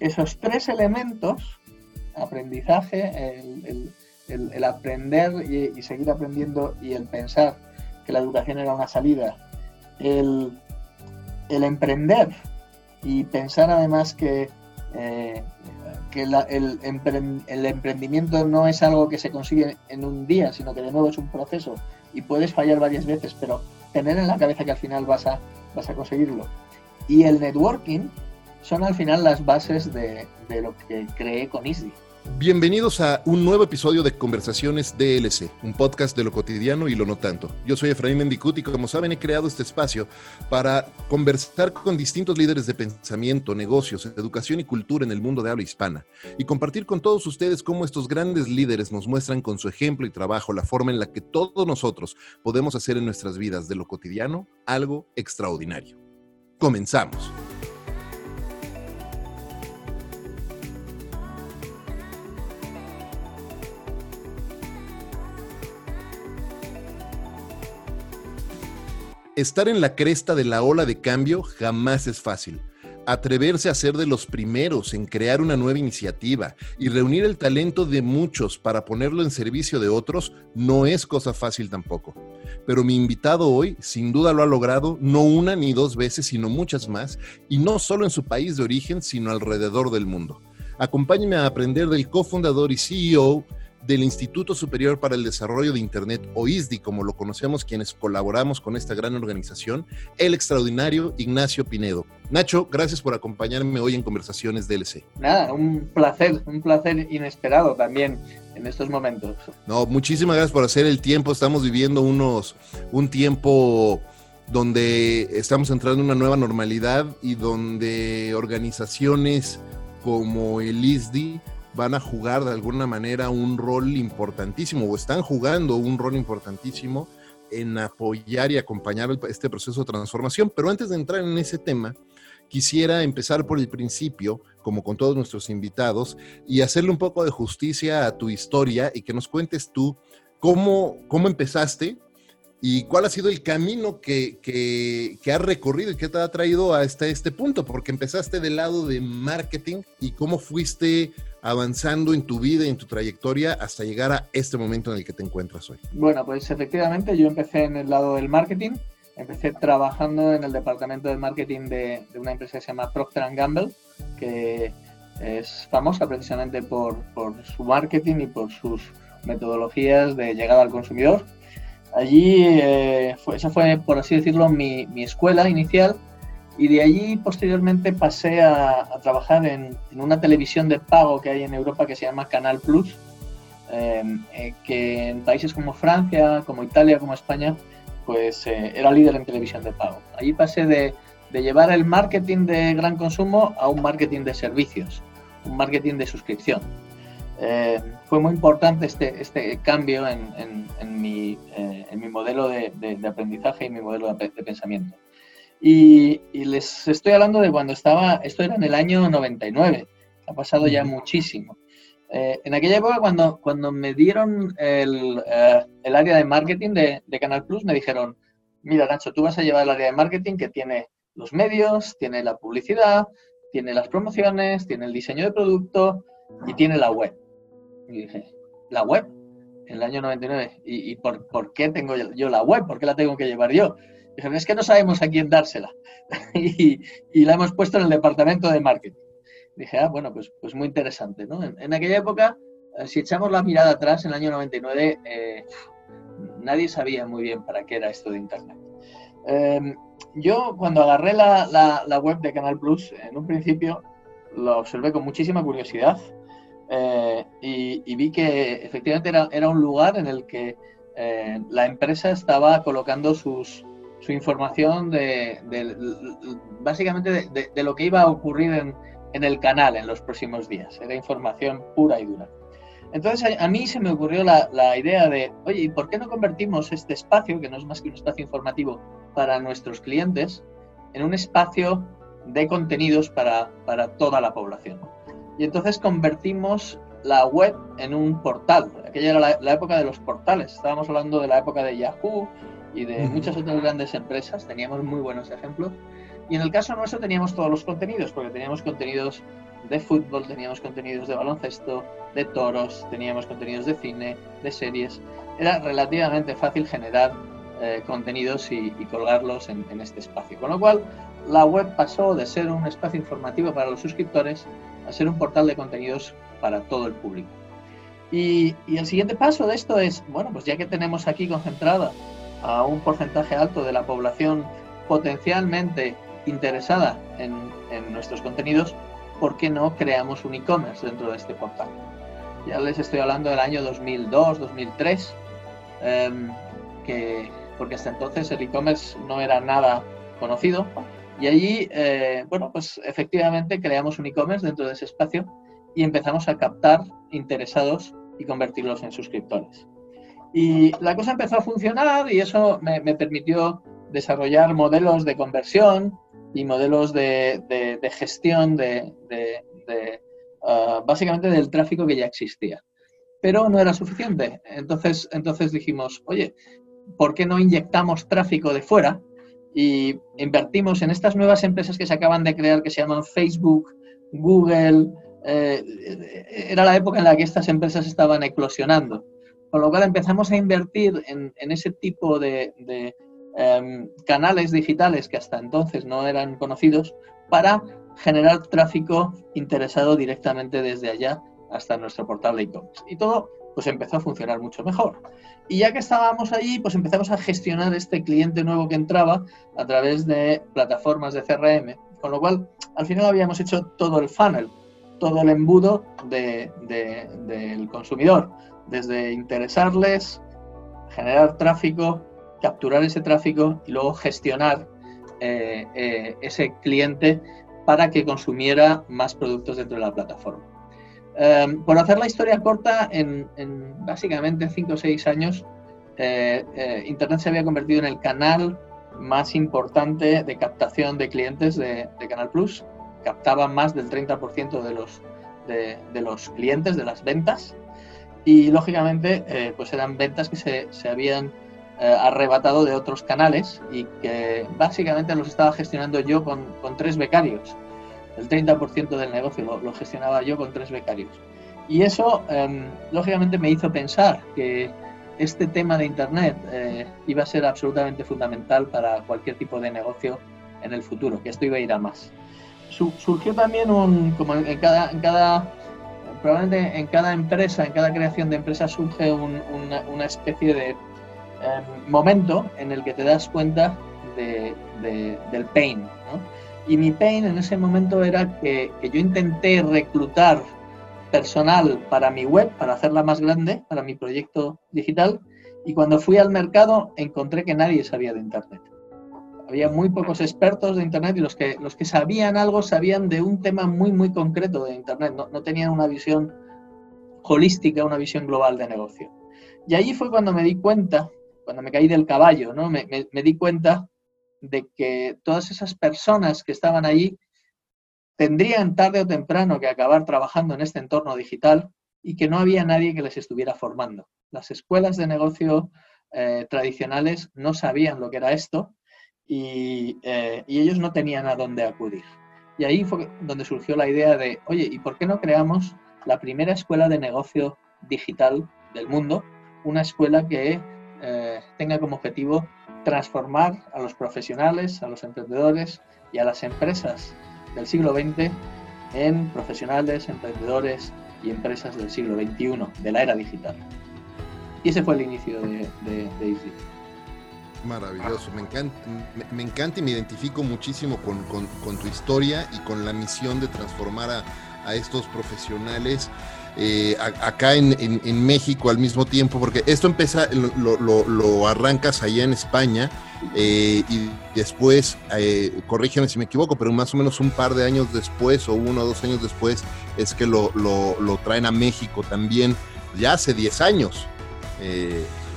Esos tres elementos, aprendizaje, el, aprender y, seguir aprendiendo y el pensar que la educación era una salida, el, emprender y pensar además que, eh, que el, emprendimiento no es algo que se consigue en un día, sino que de nuevo es un proceso y puedes fallar varias veces, pero tener en la cabeza que al final vas a, vas a conseguirlo. Y el networking, son al final las bases de, lo que creé con Easy. Bienvenidos a un nuevo episodio de Conversaciones DLC, un podcast de lo cotidiano y lo no tanto. Yo soy Efraín Mendicut y como saben he creado este espacio para conversar con distintos líderes de pensamiento, negocios, educación y cultura en el mundo de habla hispana y compartir con todos ustedes cómo estos grandes líderes nos muestran con su ejemplo y trabajo la forma en la que todos nosotros podemos hacer en nuestras vidas de lo cotidiano algo extraordinario. Comenzamos. Estar en la cresta de la ola de cambio jamás es fácil. Atreverse a ser de los primeros en crear una nueva iniciativa y reunir el talento de muchos para ponerlo en servicio de otros no es cosa fácil tampoco. Pero mi invitado hoy sin duda lo ha logrado no una ni dos veces, sino muchas más, y no solo en su país de origen, sino alrededor del mundo. Acompáñeme a aprender del cofundador y CEO del Instituto Superior para el Desarrollo de Internet, o ISDI, como lo conocemos quienes colaboramos con esta gran organización, el extraordinario Ignacio Pinedo. Nacho, gracias por acompañarme hoy en Conversaciones DLC. Nada, un placer, un placer inesperado también en estos momentos. No, muchísimas gracias por hacer el tiempo. Estamos viviendo unos, un tiempo donde estamos entrando en una nueva normalidad y donde organizaciones como el ISDI van a jugar de alguna manera un rol importantísimo o están jugando un rol importantísimo en apoyar y acompañar este proceso de transformación. Pero antes de entrar en ese tema, quisiera empezar por el principio, como con todos nuestros invitados, y hacerle un poco de justicia a tu historia y que nos cuentes tú cómo, cómo empezaste y cuál ha sido el camino que, que, has recorrido y que te ha traído hasta este punto, porque empezaste del lado de marketing y cómo fuiste avanzando en tu vida y en tu trayectoria hasta llegar a este momento en el que te encuentras hoy? Bueno, pues efectivamente yo empecé en el lado del marketing. Empecé trabajando en el departamento de marketing de, una empresa que se llama Procter Gamble, que es famosa precisamente por, por, su marketing y por sus metodologías de llegada al consumidor. Allí, eh, fue, esa fue, por así decirlo, mi, mi escuela inicial y de allí posteriormente pasé a, trabajar en, una televisión de pago que hay en Europa que se llama Canal Plus, em, eh, que en países como Francia, como Italia, como España, pues eh, era líder en televisión de pago. Allí pasé de, llevar el marketing de gran consumo a un marketing de servicios, un marketing de suscripción. Em, fue muy importante este, este cambio en, mi, eh, en mi, modelo de, de, aprendizaje y mi modelo de pensamiento. Y, les estoy hablando de cuando estaba, esto era en el año 99, ha pasado ya muchísimo. Eh, en aquella época, cuando, cuando me dieron el, eh, el área de marketing de, de, Canal Plus, me dijeron, mira Nacho, tú vas a llevar el área de marketing que tiene los medios, tiene la publicidad, tiene las promociones, tiene el diseño de producto y tiene la web. Y dije, ¿la web? En el año 99. ¿Y, y por, por, qué tengo yo la web? ¿Por qué la tengo que llevar yo? Dijeron, es que no sabemos a quién dársela. y, la hemos puesto en el departamento de marketing. dije, ah, bueno, pues, pues muy interesante, ¿no? En, aquella época, eh, si echamos la mirada atrás, en el año 99, eh, nadie sabía muy bien para qué era esto de Internet. Em, yo cuando agarré la, la, web de Canal Plus, en un principio lo observé con muchísima curiosidad eh, y, vi que efectivamente era, era, un lugar en el que la empresa estaba colocando sus, su información de, básicamente de, lo que iba a ocurrir en, en, el canal en los próximos días. Era información pura y dura. Entonces a, mí se me ocurrió la, la, idea de, oye, ¿y por qué no convertimos este espacio, que no es más que un espacio informativo para nuestros clientes, en un espacio de contenidos para, para toda la población? Y entonces convertimos la web en un portal. Aquella era la, la, época de los portales. Estábamos hablando de la época de Yahoo, y de muchas otras grandes empresas, teníamos muy buenos ejemplos. Y en el caso nuestro teníamos todos los contenidos, porque teníamos contenidos de fútbol, teníamos contenidos de baloncesto, de toros, teníamos contenidos de cine, de series. Era relativamente fácil generar eh, contenidos y, colgarlos en, este espacio. Con lo cual, la web pasó de ser un espacio informativo para los suscriptores a ser un portal de contenidos para todo el público. Y, y el siguiente paso de esto es, bueno, pues ya que tenemos aquí concentrada a un porcentaje alto de la población potencialmente interesada en, nuestros contenidos, ¿por qué no creamos un e-commerce dentro de este portal? Ya les estoy hablando del año 2002, 2003, em, que, porque hasta entonces el e-commerce no era nada conocido. Y allí, eh, bueno, pues efectivamente creamos un e-commerce dentro de ese espacio y empezamos a captar interesados y convertirlos en suscriptores. Y la cosa empezó a funcionar y eso me, permitió desarrollar modelos de conversión y modelos de, gestión de, ah, básicamente del tráfico que ya existía. Pero no era suficiente. Entonces, entonces dijimos, oye, ¿por qué no inyectamos tráfico de fuera y invertimos en estas nuevas empresas que se acaban de crear que se llaman Facebook, Google? Eh, era la época en la que estas empresas estaban eclosionando. Con lo cual empezamos a invertir en, ese tipo de, em, canales digitales que hasta entonces no eran conocidos para generar tráfico interesado directamente desde allá hasta nuestro portal de e-commerce. Y todo pues empezó a funcionar mucho mejor. Y ya que estábamos allí, pues empezamos a gestionar este cliente nuevo que entraba a través de plataformas de CRM, con lo cual al final habíamos hecho todo el funnel, todo el embudo del consumidor, desde interesarles, generar tráfico, capturar ese tráfico y luego gestionar eh, eh, ese cliente para que consumiera más productos dentro de la plataforma. Em, por hacer la historia corta, en, básicamente 5 o 6 años, eh, Internet se había convertido en el canal más importante de captación de clientes de, Canal Plus. Captaba más del 30% de los, de los clientes, de las ventas y lógicamente eh, pues eran ventas que se, se habían eh, arrebatado de otros canales y que básicamente los estaba gestionando yo con, con tres becarios. El 30% del negocio lo, gestionaba yo con tres becarios. Y eso em, lógicamente me hizo pensar que este tema de Internet eh, iba a ser absolutamente fundamental para cualquier tipo de negocio en el futuro, que esto iba a ir a más. Surgió también un, como en cada, en cada probablemente en cada empresa, en cada creación de empresa surge una, especie de em, momento en el que te das cuenta del pain. Y mi pain en ese momento era que, yo intenté reclutar personal para mi web, para hacerla más grande, para mi proyecto digital, y cuando fui al mercado encontré que nadie sabía de Internet había muy pocos expertos de Internet y los que, los que sabían algo sabían de un tema muy, muy concreto de Internet, no, no tenían una visión holística, una visión global de negocio. Y ahí fue cuando me di cuenta, cuando me caí del caballo, ¿no? me, me, me di cuenta de que todas esas personas que estaban allí tendrían tarde o temprano que acabar trabajando en este entorno digital y que no había nadie que les estuviera formando. Las escuelas de negocio eh, tradicionales no sabían lo que era esto eh, y, ellos no tenían a dónde acudir. Y ahí fue donde surgió la idea de, oye, ¿y por qué no creamos la primera escuela de negocio digital del mundo? Una escuela que eh, tenga como objetivo transformar a los profesionales, a los emprendedores y a las empresas del siglo XX en profesionales, emprendedores y empresas del siglo XXI, de la era digital. Y ese fue el inicio de, de, Easy. Maravilloso, me encanta, me, encanta y me identifico muchísimo con, con, tu historia y con la misión de transformar a, a estos profesionales eh, acá en, en, México al mismo tiempo, porque esto empieza, lo, lo, arrancas allá en España eh, y después, eh, corrígeme si me equivoco, pero más o menos un par de años después o uno o dos años después es que lo, lo traen a México también, ya hace 10 años,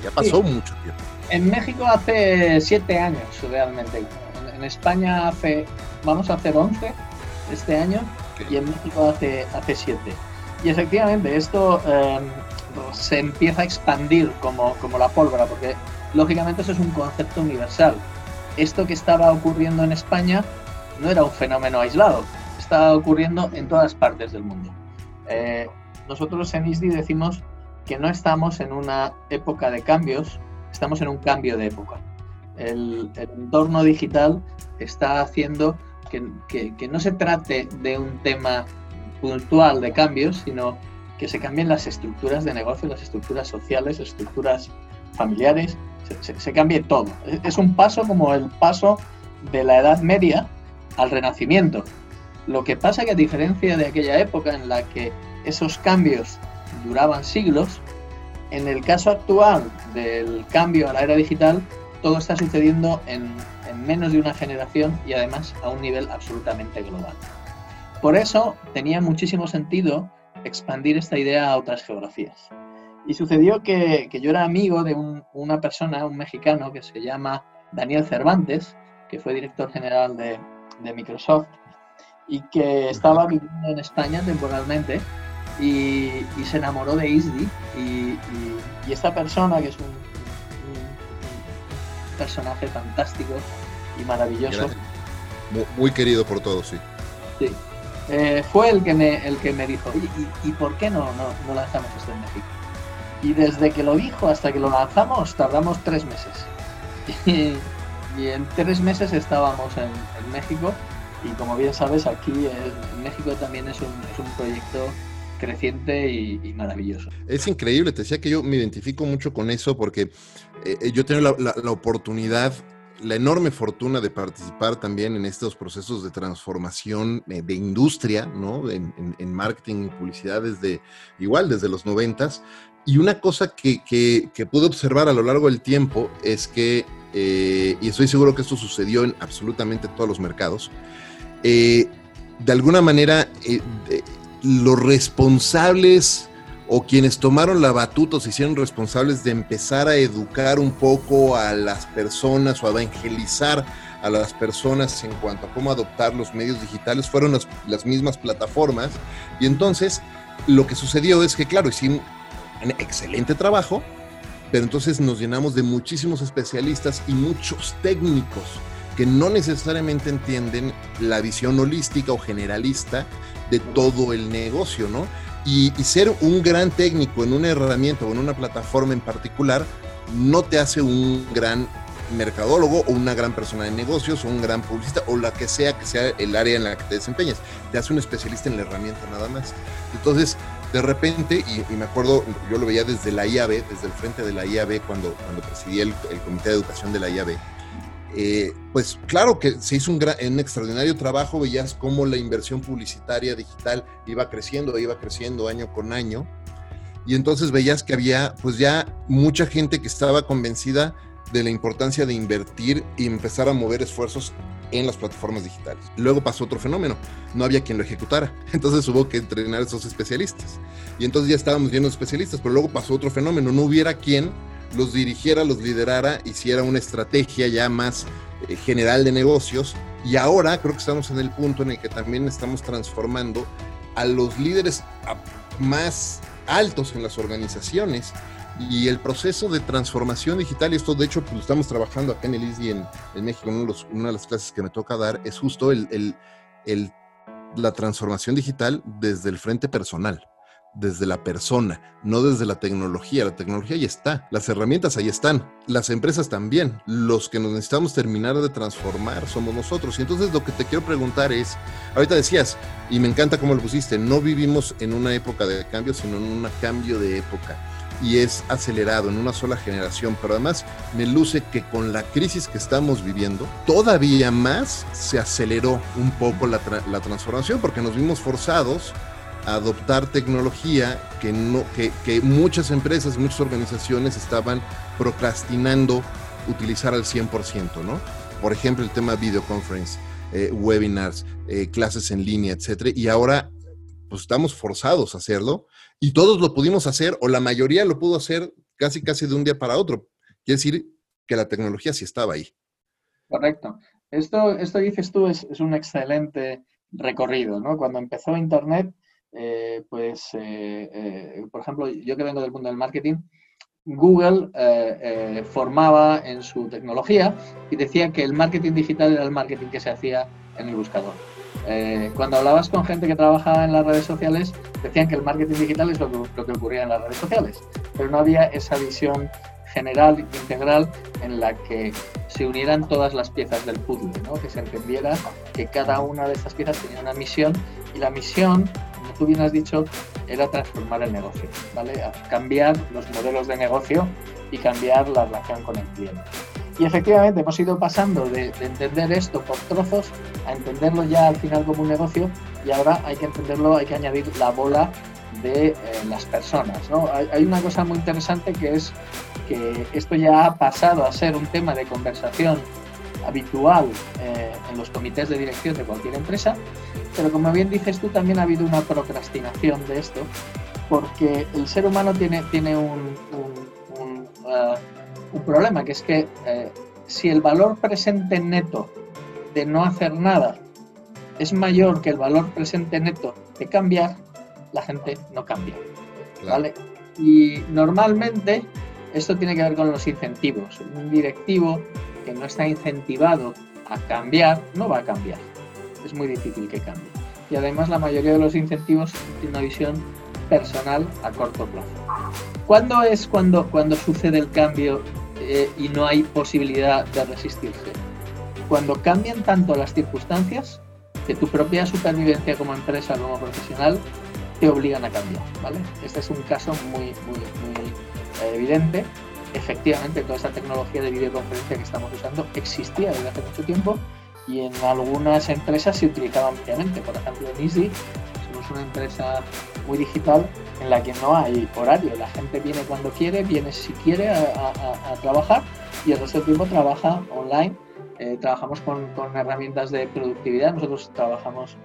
ya pasó mucho tiempo. En México hace 7 años realmente, en, en, España hace, vamos a hacer 11 este año y en México hace 7. Y efectivamente, esto em, se empieza a expandir como, como la pólvora, porque lógicamente eso es un concepto universal. Esto que estaba ocurriendo en España no era un fenómeno aislado, estaba ocurriendo en todas partes del mundo. Eh, nosotros en ISDI decimos que no estamos en una época de cambios, estamos en un cambio de época. El, entorno digital está haciendo que, que, no se trate de un tema puntual de cambios, sino que se cambien las estructuras de negocio, las estructuras sociales, las estructuras familiares, se, cambie todo. Es, un paso como el paso de la Edad Media al Renacimiento. Lo que pasa que a diferencia de aquella época en la que esos cambios duraban siglos, en el caso actual del cambio a la era digital, todo está sucediendo en menos de una generación y además a un nivel absolutamente global. Por eso tenía muchísimo sentido expandir esta idea a otras geografías. Y sucedió que, yo era amigo de una persona, un mexicano, que se llama Daniel Cervantes, que fue director general de, Microsoft y que estaba viviendo en España temporalmente y, se enamoró de ISDI. Y, esta persona, que es un, personaje fantástico y maravilloso. Muy, querido por todos, sí. Sí. Eh, fue el que me, el que me dijo, ¿y, por qué no, no, lanzamos esto en México? Y desde que lo dijo hasta que lo lanzamos tardamos tres meses. Y, en tres meses estábamos en, México y como bien sabes aquí en México también es un, es un proyecto creciente y, maravilloso. Es increíble, te decía que yo me identifico mucho con eso porque eh, yo tengo la, la oportunidad la enorme fortuna de participar también en estos procesos de transformación eh, de industria, ¿no? En, marketing y publicidad desde, igual desde los noventas. Y una cosa que, que, pude observar a lo largo del tiempo es que, eh, y estoy seguro que esto sucedió en absolutamente todos los mercados, eh, de alguna manera los responsables o quienes tomaron la batuta o se hicieron responsables de empezar a educar un poco a las personas o a evangelizar a las personas en cuanto a cómo adoptar los medios digitales fueron las, mismas plataformas. Y entonces lo que sucedió es que, claro, hicimos un excelente trabajo, pero entonces nos llenamos de muchísimos especialistas y muchos técnicos que no necesariamente entienden la visión holística o generalista de todo el negocio, ¿no? Y, ser un gran técnico en una herramienta o en una plataforma en particular no te hace un gran mercadólogo o una gran persona de negocios o un gran publicista o la que sea que sea el área en la que te desempeñes. Te hace un especialista en la herramienta nada más. Entonces, de repente, y, me acuerdo, yo lo veía desde la IAB, desde el frente de la IAB, cuando, cuando presidía el, el Comité de Educación de la IAB, eh, pues claro que se hizo un, extraordinario trabajo, veías cómo la inversión publicitaria digital iba creciendo, iba creciendo año con año, y entonces veías que había pues ya mucha gente que estaba convencida de la importancia de invertir y empezar a mover esfuerzos en las plataformas digitales. Luego pasó otro fenómeno, no había quien lo ejecutara, entonces hubo que entrenar a esos especialistas. Y entonces ya estábamos viendo especialistas, pero luego pasó otro fenómeno, no hubiera quien los dirigiera, los liderara, hiciera una estrategia ya más eh, general de negocios. Y ahora creo que estamos en el punto en el que también estamos transformando a los líderes más altos en las organizaciones y el proceso de transformación digital, y esto de hecho pues, lo estamos trabajando acá en el ISDI en, México, en una de las clases que me toca dar, es justo el, la transformación digital desde el frente personal desde la persona, no desde la tecnología. La tecnología ya está, las herramientas ahí están, las empresas también. Los que nos necesitamos terminar de transformar somos nosotros. Y entonces lo que te quiero preguntar es, ahorita decías, y me encanta cómo lo pusiste, no vivimos en una época de cambio, sino en un cambio de época. Y es acelerado en una sola generación, pero además me luce que con la crisis que estamos viviendo, todavía más se aceleró un poco la, la transformación, porque nos vimos forzados adoptar tecnología que, no, que, que muchas empresas, muchas organizaciones estaban procrastinando utilizar al 100%, ¿no? Por ejemplo, el tema videoconference, eh, webinars, eh, clases en línea, etcétera. Y ahora, pues estamos forzados a hacerlo y todos lo pudimos hacer, o la mayoría lo pudo hacer casi, casi de un día para otro. Quiere decir que la tecnología sí estaba ahí. Correcto. Esto, esto dices tú es, es un excelente recorrido, ¿no? Cuando empezó Internet, eh, pues, eh, eh, por ejemplo, yo que vengo del mundo del marketing, Google formaba en su tecnología y decía que el marketing digital era el marketing que se hacía en el buscador. cuando hablabas con gente que trabajaba en las redes sociales, decían que el marketing digital es lo que, lo que ocurría en las redes sociales, pero no había esa visión general, integral, en la que se unieran todas las piezas del puzzle, ¿no? que se entendiera que cada una de estas piezas tenía una misión y la misión tú bien has dicho, era transformar el negocio, ¿vale? cambiar los modelos de negocio y cambiar la relación con el cliente. Y efectivamente hemos ido pasando de, entender esto por trozos a entenderlo ya al final como un negocio y ahora hay que entenderlo, hay que añadir la bola de eh, las personas. Hay, hay, una cosa muy interesante que es que esto ya ha pasado a ser un tema de conversación habitual eh, en los comités de dirección de cualquier empresa, pero como bien dices tú, también ha habido una procrastinación de esto, porque el ser humano tiene, tiene un, un, uh, problema, que es que eh, si el valor presente neto de no hacer nada es mayor que el valor presente neto de cambiar, la gente no cambia. ¿vale? Y normalmente esto tiene que ver con los incentivos. Un directivo no está incentivado a cambiar, no va a cambiar. Es muy difícil que cambie. Y además la mayoría de los incentivos tienen una visión personal a corto plazo. ¿Cuándo es cuando, cuando sucede el cambio eh, y no hay posibilidad de resistirse? Cuando cambian tanto las circunstancias que tu propia supervivencia como empresa, como profesional, te obligan a cambiar. ¿vale? Este es un caso muy, muy, muy evidente efectivamente toda esta tecnología de videoconferencia que estamos usando existía desde hace mucho tiempo y en algunas empresas se utilizaba ampliamente. Por ejemplo, en Easy somos una empresa muy digital en la que no hay horario. La gente viene cuando quiere, viene si quiere a, trabajar y el resto del tiempo trabaja online. Eh, trabajamos con, con herramientas de productividad. Nosotros trabajamos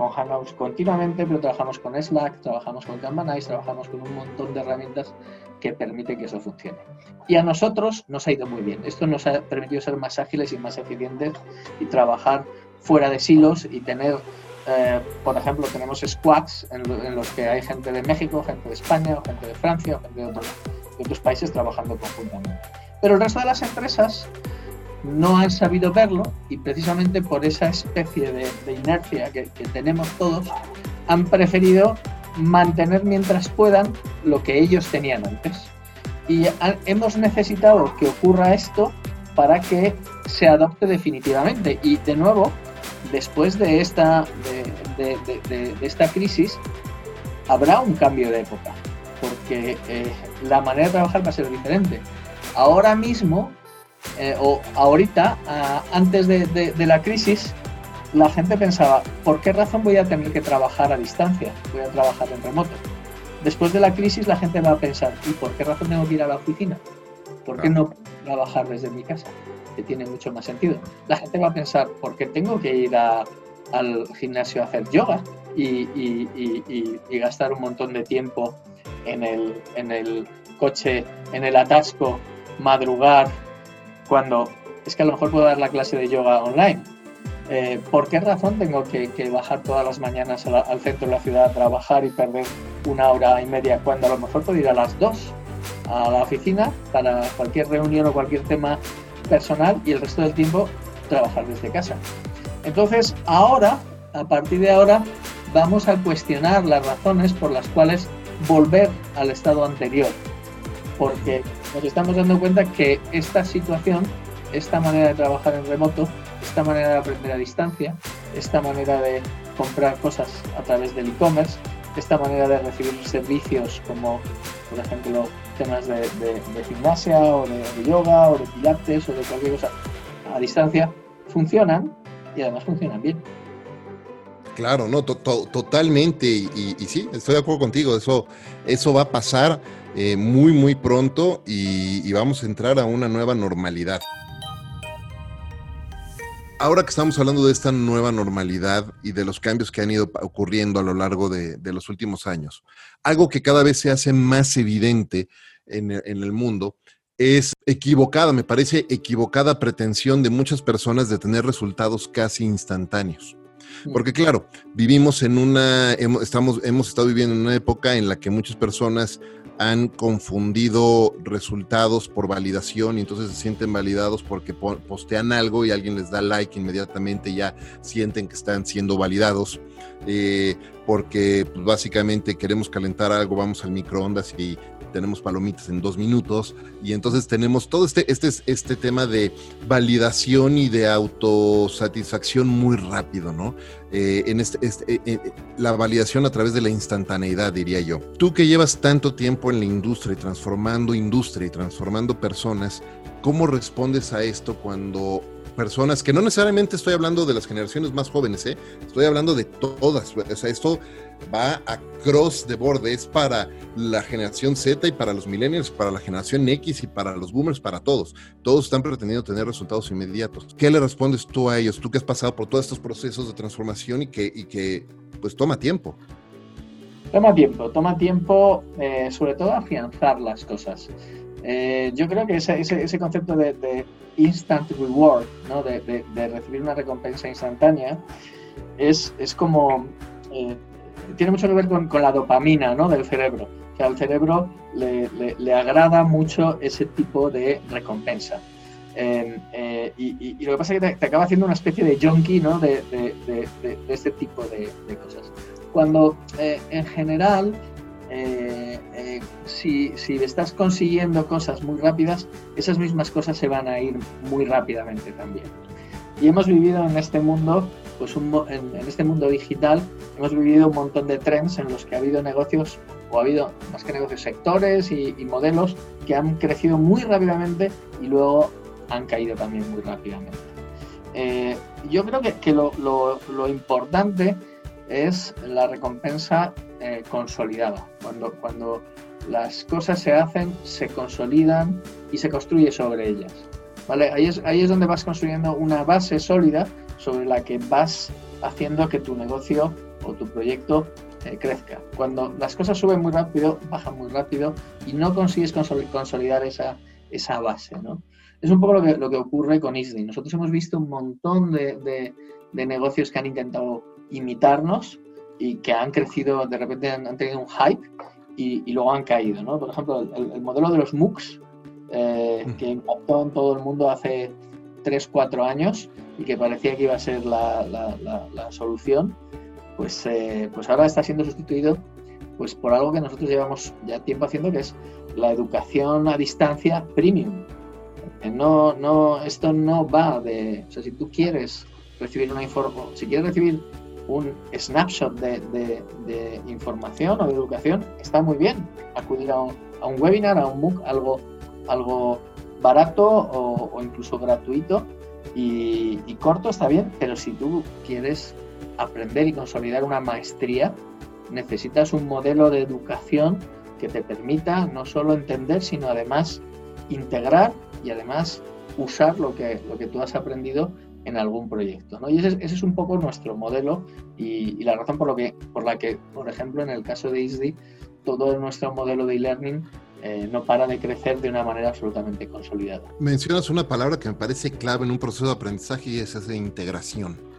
con Hangouts continuamente, pero trabajamos con Slack, trabajamos con Kanban trabajamos con un montón de herramientas que permiten que eso funcione. Y a nosotros nos ha ido muy bien. Esto nos ha permitido ser más ágiles y más eficientes y trabajar fuera de silos y tener, eh, por ejemplo, tenemos squads en, los que hay gente de México, gente de España, gente de Francia, gente de otros, de otros países trabajando conjuntamente. Pero el resto de las empresas no han sabido verlo y precisamente por esa especie de, inercia que, tenemos todos, han preferido mantener mientras puedan lo que ellos tenían antes. Y hemos necesitado que ocurra esto para que se adopte definitivamente. Y de nuevo, después de esta, de, esta crisis, habrá un cambio de época, porque eh, la manera de trabajar va a ser diferente. Ahora mismo eh, o ahorita, antes de, la crisis, la gente pensaba, ¿por qué razón voy a tener que trabajar a distancia? Voy a trabajar en remoto. Después de la crisis, la gente va a pensar, ¿y por qué razón tengo que ir a la oficina? ¿Por qué no trabajar desde mi casa? Que tiene mucho más sentido. La gente va a pensar, ¿por qué tengo que ir al gimnasio a hacer yoga y, y, gastar un montón de tiempo en el, en el coche, en el atasco, madrugar, cuando es que a lo mejor puedo dar la clase de yoga online. Eh, ¿Por qué razón tengo que, bajar todas las mañanas al centro de la ciudad a trabajar y perder una hora y media cuando a lo mejor puedo ir a las dos a la oficina para cualquier reunión o cualquier tema personal y el resto del tiempo trabajar desde casa? Entonces, ahora, a partir de ahora, vamos a cuestionar las razones por las cuales volver al estado anterior, porque nos estamos dando cuenta que esta situación, esta manera de trabajar en remoto, esta manera de aprender a distancia, esta manera de comprar cosas a través del e-commerce, esta manera de recibir servicios como, por ejemplo, temas de, gimnasia o de, yoga o de pilates o de cualquier cosa a distancia, funcionan y además funcionan bien. Claro, no, totalmente. Y, sí, estoy de acuerdo contigo. Eso, eso va a pasar eh, muy, muy pronto y, vamos a entrar a una nueva normalidad. Ahora que estamos hablando de esta nueva normalidad y de los cambios que han ido ocurriendo a lo largo de, los últimos años, algo que cada vez se hace más evidente en, en el mundo es equivocada, me parece equivocada pretensión de muchas personas de tener resultados casi instantáneos. Porque claro, vivimos en una, estamos, hemos estado viviendo en una época en la que muchas personas han confundido resultados por validación y entonces se sienten validados porque postean algo y alguien les da like inmediatamente ya sienten que están siendo validados. Eh, porque pues, básicamente queremos calentar algo, vamos al microondas y tenemos palomitas en dos minutos y entonces tenemos todo este, este, este tema de validación y de autosatisfacción muy rápido, ¿no? Eh, en este, este eh, eh, la validación a través de la instantaneidad, diría yo. Tú que llevas tanto tiempo en la industria y transformando industria y transformando personas, ¿cómo respondes a esto cuando personas que no necesariamente estoy hablando de las generaciones más jóvenes, estoy hablando de todas. O sea, esto va a cross de borde, es para la generación Z y para los millennials, para la generación X y para los boomers, para todos. Todos están pretendiendo tener resultados inmediatos. ¿Qué le respondes tú a ellos? Tú que has pasado por todos estos procesos de transformación y que, y que pues toma tiempo. Toma tiempo, toma tiempo, eh, sobre todo afianzar las cosas. Eh, yo creo que ese, ese, concepto de, instant reward, ¿no? de, de, recibir una recompensa instantánea, es, es como... Eh, tiene mucho que ver con, con, la dopamina ¿no? del cerebro. que al cerebro le, le, agrada mucho ese tipo de recompensa. Em, eh, y, y, lo que pasa es que te, acaba haciendo una especie de junkie ¿no? de, de, de, este tipo de, cosas. Cuando en general eh, eh, si, si, estás consiguiendo cosas muy rápidas, esas mismas cosas se van a ir muy rápidamente también. Y hemos vivido en este mundo, pues en, este mundo digital, hemos vivido un montón de trends en los que ha habido negocios, o ha habido más que negocios, sectores y, modelos que han crecido muy rápidamente y luego han caído también muy rápidamente. Eh, yo creo que, lo importante es la recompensa eh, consolidada. Cuando, cuando las cosas se hacen, se consolidan y se construye sobre ellas. ¿vale? Ahí, es, ahí es donde vas construyendo una base sólida sobre la que vas haciendo que tu negocio o tu proyecto eh, crezca. Cuando las cosas suben muy rápido, bajan muy rápido y no consigues consolidar esa, esa base. ¿no? Es un poco lo que, lo que ocurre con ISDI. Nosotros hemos visto un montón de, de, de negocios que han intentado imitarnos y que han crecido, de repente han, tenido un hype y, luego han caído. ¿no? Por ejemplo, el, modelo de los MOOCs, eh, que impactó en todo el mundo hace 3-4 años y que parecía que iba a ser la, la, solución, pues, eh, pues ahora está siendo sustituido pues por algo que nosotros llevamos ya tiempo haciendo, que es la educación a distancia premium. No, no, esto no va de, o sea, si tú quieres recibir una información, si quieres recibir un snapshot de, información o de educación, está muy bien. Acudir a un, webinar, a un MOOC, algo, algo barato o, incluso gratuito y, corto está bien, pero si tú quieres aprender y consolidar una maestría, necesitas un modelo de educación que te permita no solo entender, sino además integrar y además usar lo que, lo que tú has aprendido en algún proyecto. ¿no? Y ese, es un poco nuestro modelo y, la razón por, lo que, por la que, por ejemplo, en el caso de ISDI, todo nuestro modelo de e-learning eh, no para de crecer de una manera absolutamente consolidada. Mencionas una palabra que me parece clave en un proceso de aprendizaje y es esa integración.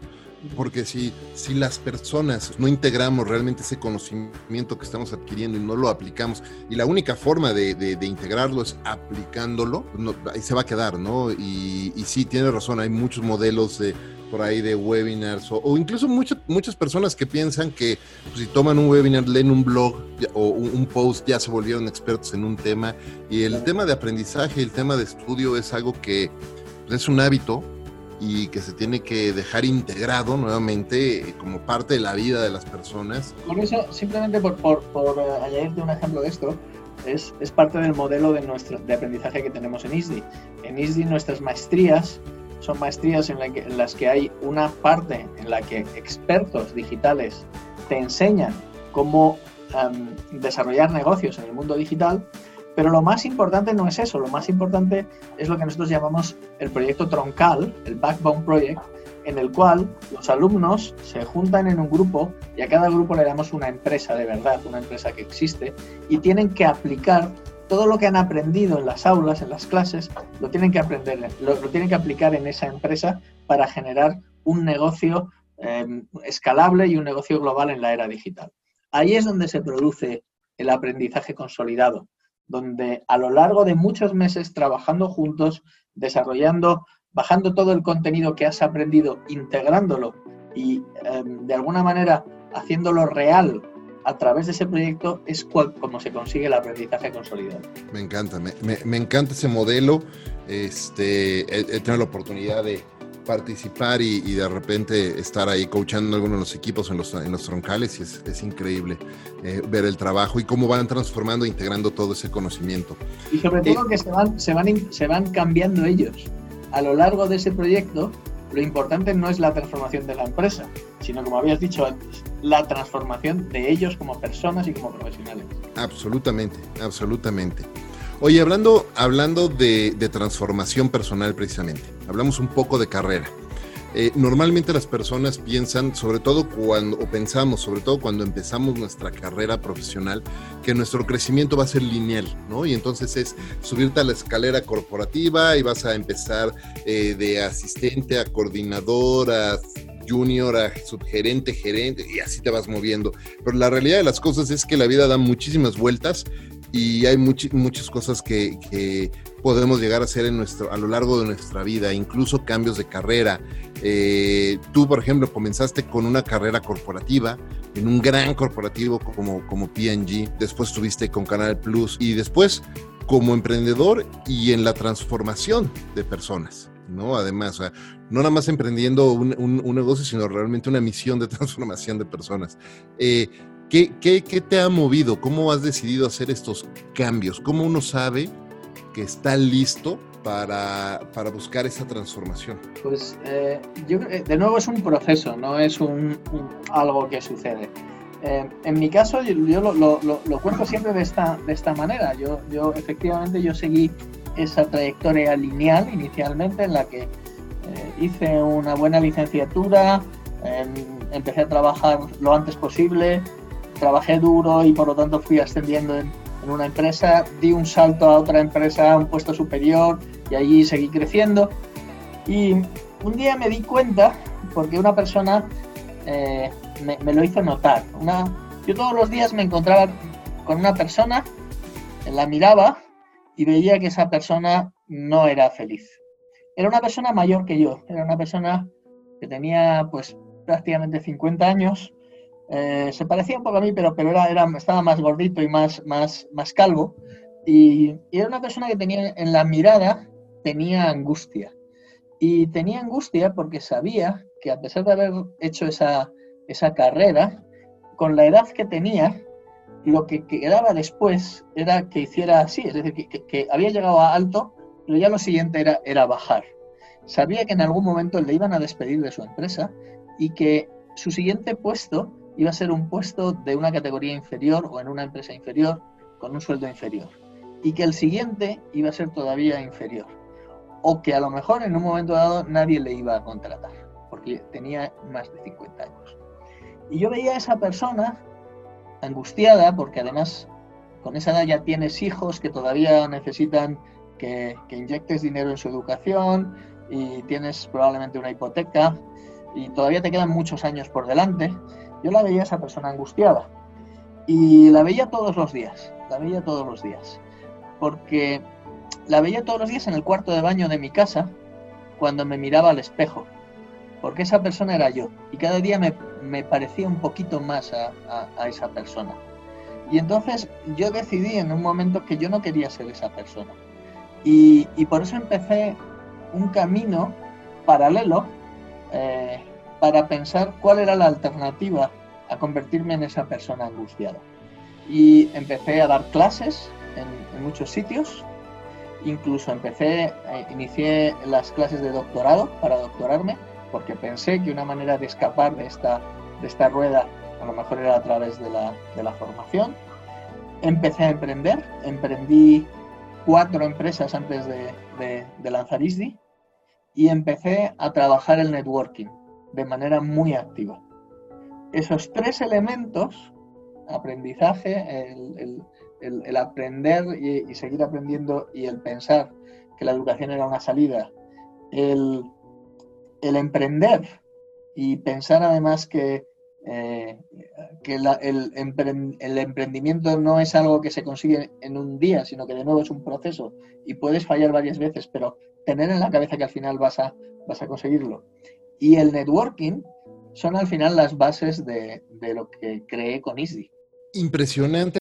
Porque si, si las personas no integramos realmente ese conocimiento que estamos adquiriendo y no lo aplicamos, y la única forma de, de, integrarlo es aplicándolo, ahí se va a quedar, ¿no? Y, y sí, tiene razón, hay muchos modelos de por ahí de webinars o, incluso muchas muchas personas que piensan que pues, si toman un webinar, leen un blog o un, post, ya se volvieron expertos en un tema. Y el tema de aprendizaje, el tema de estudio es algo que pues, es un hábito y que se tiene que dejar integrado nuevamente eh, como parte de la vida de las personas. Con eso, simplemente por, por, por eh, añadirte un ejemplo de esto, es, es, parte del modelo de, nuestro, de aprendizaje que tenemos en ISDI. En ISDI nuestras maestrías son maestrías en, las que hay una parte en la que expertos digitales te enseñan cómo em, desarrollar negocios en el mundo digital, pero lo más importante no es eso, lo más importante es lo que nosotros llamamos el proyecto troncal, el Backbone Project, en el cual los alumnos se juntan en un grupo y a cada grupo le damos una empresa de verdad, una empresa que existe, y tienen que aplicar todo lo que han aprendido en las aulas, en las clases, lo tienen que aprender, lo, tienen que aplicar en esa empresa para generar un negocio em, escalable y un negocio global en la era digital. Ahí es donde se produce el aprendizaje consolidado, donde a lo largo de muchos meses trabajando juntos, desarrollando, bajando todo el contenido que has aprendido, integrándolo y em, de alguna manera haciéndolo real a través de ese proyecto es como se consigue el aprendizaje consolidado. Me encanta, me, encanta ese modelo. Este, he, tenido la oportunidad de participar y, de repente estar ahí coachando algunos de los equipos en los, en los troncales y es, increíble eh, ver el trabajo y cómo van transformando e integrando todo ese conocimiento. Y sobre todo eh, que se van, se, van, se van cambiando ellos. A lo largo de ese proyecto, lo importante no es la transformación de la empresa, sino como habías dicho antes, la transformación de ellos como personas y como profesionales. Absolutamente, absolutamente. Oye, hablando, hablando de, transformación personal precisamente, hablamos un poco de carrera. Eh, normalmente las personas piensan, sobre todo cuando, pensamos, sobre todo cuando empezamos nuestra carrera profesional, que nuestro crecimiento va a ser lineal, ¿no? Y entonces es subirte a la escalera corporativa y vas a empezar eh, de asistente a coordinador, a junior a subgerente, gerente, y así te vas moviendo. Pero la realidad de las cosas es que la vida da muchísimas vueltas y hay muchas cosas que, podemos llegar a hacer en nuestro, a lo largo de nuestra vida, incluso cambios de carrera. Eh, tú, por ejemplo, comenzaste con una carrera corporativa en un gran corporativo como, como PNG, después estuviste con Canal Plus y después como emprendedor y en la transformación de personas. ¿no? Además, no nada más emprendiendo un, negocio, sino realmente una misión de transformación de personas. Eh, ¿qué, te ha movido? ¿Cómo has decidido hacer estos cambios? ¿Cómo uno sabe que está listo para, buscar esa transformación? Pues eh, yo, de nuevo es un proceso, no es un, algo que sucede. Eh, en mi caso, yo, lo, cuento siempre de esta, de esta manera. Yo, yo efectivamente yo seguí esa trayectoria lineal inicialmente en la que eh, hice una buena licenciatura, em, empecé a trabajar lo antes posible, trabajé duro y por lo tanto fui ascendiendo en, una empresa, di un salto a otra empresa, a un puesto superior y allí seguí creciendo. Y un día me di cuenta, porque una persona eh, me, me, lo hizo notar, una, yo todos los días me encontraba con una persona, la miraba y veía que esa persona no era feliz. Era una persona mayor que yo, era una persona que tenía pues prácticamente 50 años, eh, se parecía un poco a mí, pero, pero era, era, estaba más gordito y más, más, más calvo, y, era una persona que tenía en la mirada, tenía angustia. Y tenía angustia porque sabía que a pesar de haber hecho esa, esa carrera, con la edad que tenía, lo que quedaba después era que hiciera así, es decir, que, había llegado a alto, pero ya lo siguiente era, era bajar. Sabía que en algún momento le iban a despedir de su empresa y que su siguiente puesto iba a ser un puesto de una categoría inferior o en una empresa inferior con un sueldo inferior. Y que el siguiente iba a ser todavía inferior. O que a lo mejor en un momento dado nadie le iba a contratar, porque tenía más de 50 años. Y yo veía a esa persona angustiada porque además con esa edad ya tienes hijos que todavía necesitan que, inyectes dinero en su educación y tienes probablemente una hipoteca y todavía te quedan muchos años por delante, yo la veía a esa persona angustiada. Y la veía todos los días, la veía todos los días. Porque la veía todos los días en el cuarto de baño de mi casa cuando me miraba al espejo. Porque esa persona era yo. Y cada día me, parecía un poquito más a, esa persona. Y entonces yo decidí en un momento que yo no quería ser esa persona. Y, por eso empecé un camino paralelo eh, para pensar cuál era la alternativa a convertirme en esa persona angustiada. Y empecé a dar clases en, muchos sitios, incluso empecé, eh, inicié las clases de doctorado para doctorarme, porque pensé que una manera de escapar de esta, de esta rueda a lo mejor era a través de la, de la formación. Empecé a emprender, emprendí cuatro empresas antes de, lanzar ISDI y empecé a trabajar el networking de manera muy activa. Esos tres elementos, aprendizaje, el, aprender y, seguir aprendiendo y el pensar que la educación era una salida, el, emprender y pensar además que, eh, que el, el, emprendimiento no es algo que se consigue en un día, sino que de nuevo es un proceso y puedes fallar varias veces, pero tener en la cabeza que al final vas a, vas a conseguirlo y el networking son al final las bases de, de lo que creé con Easy. Impresionante.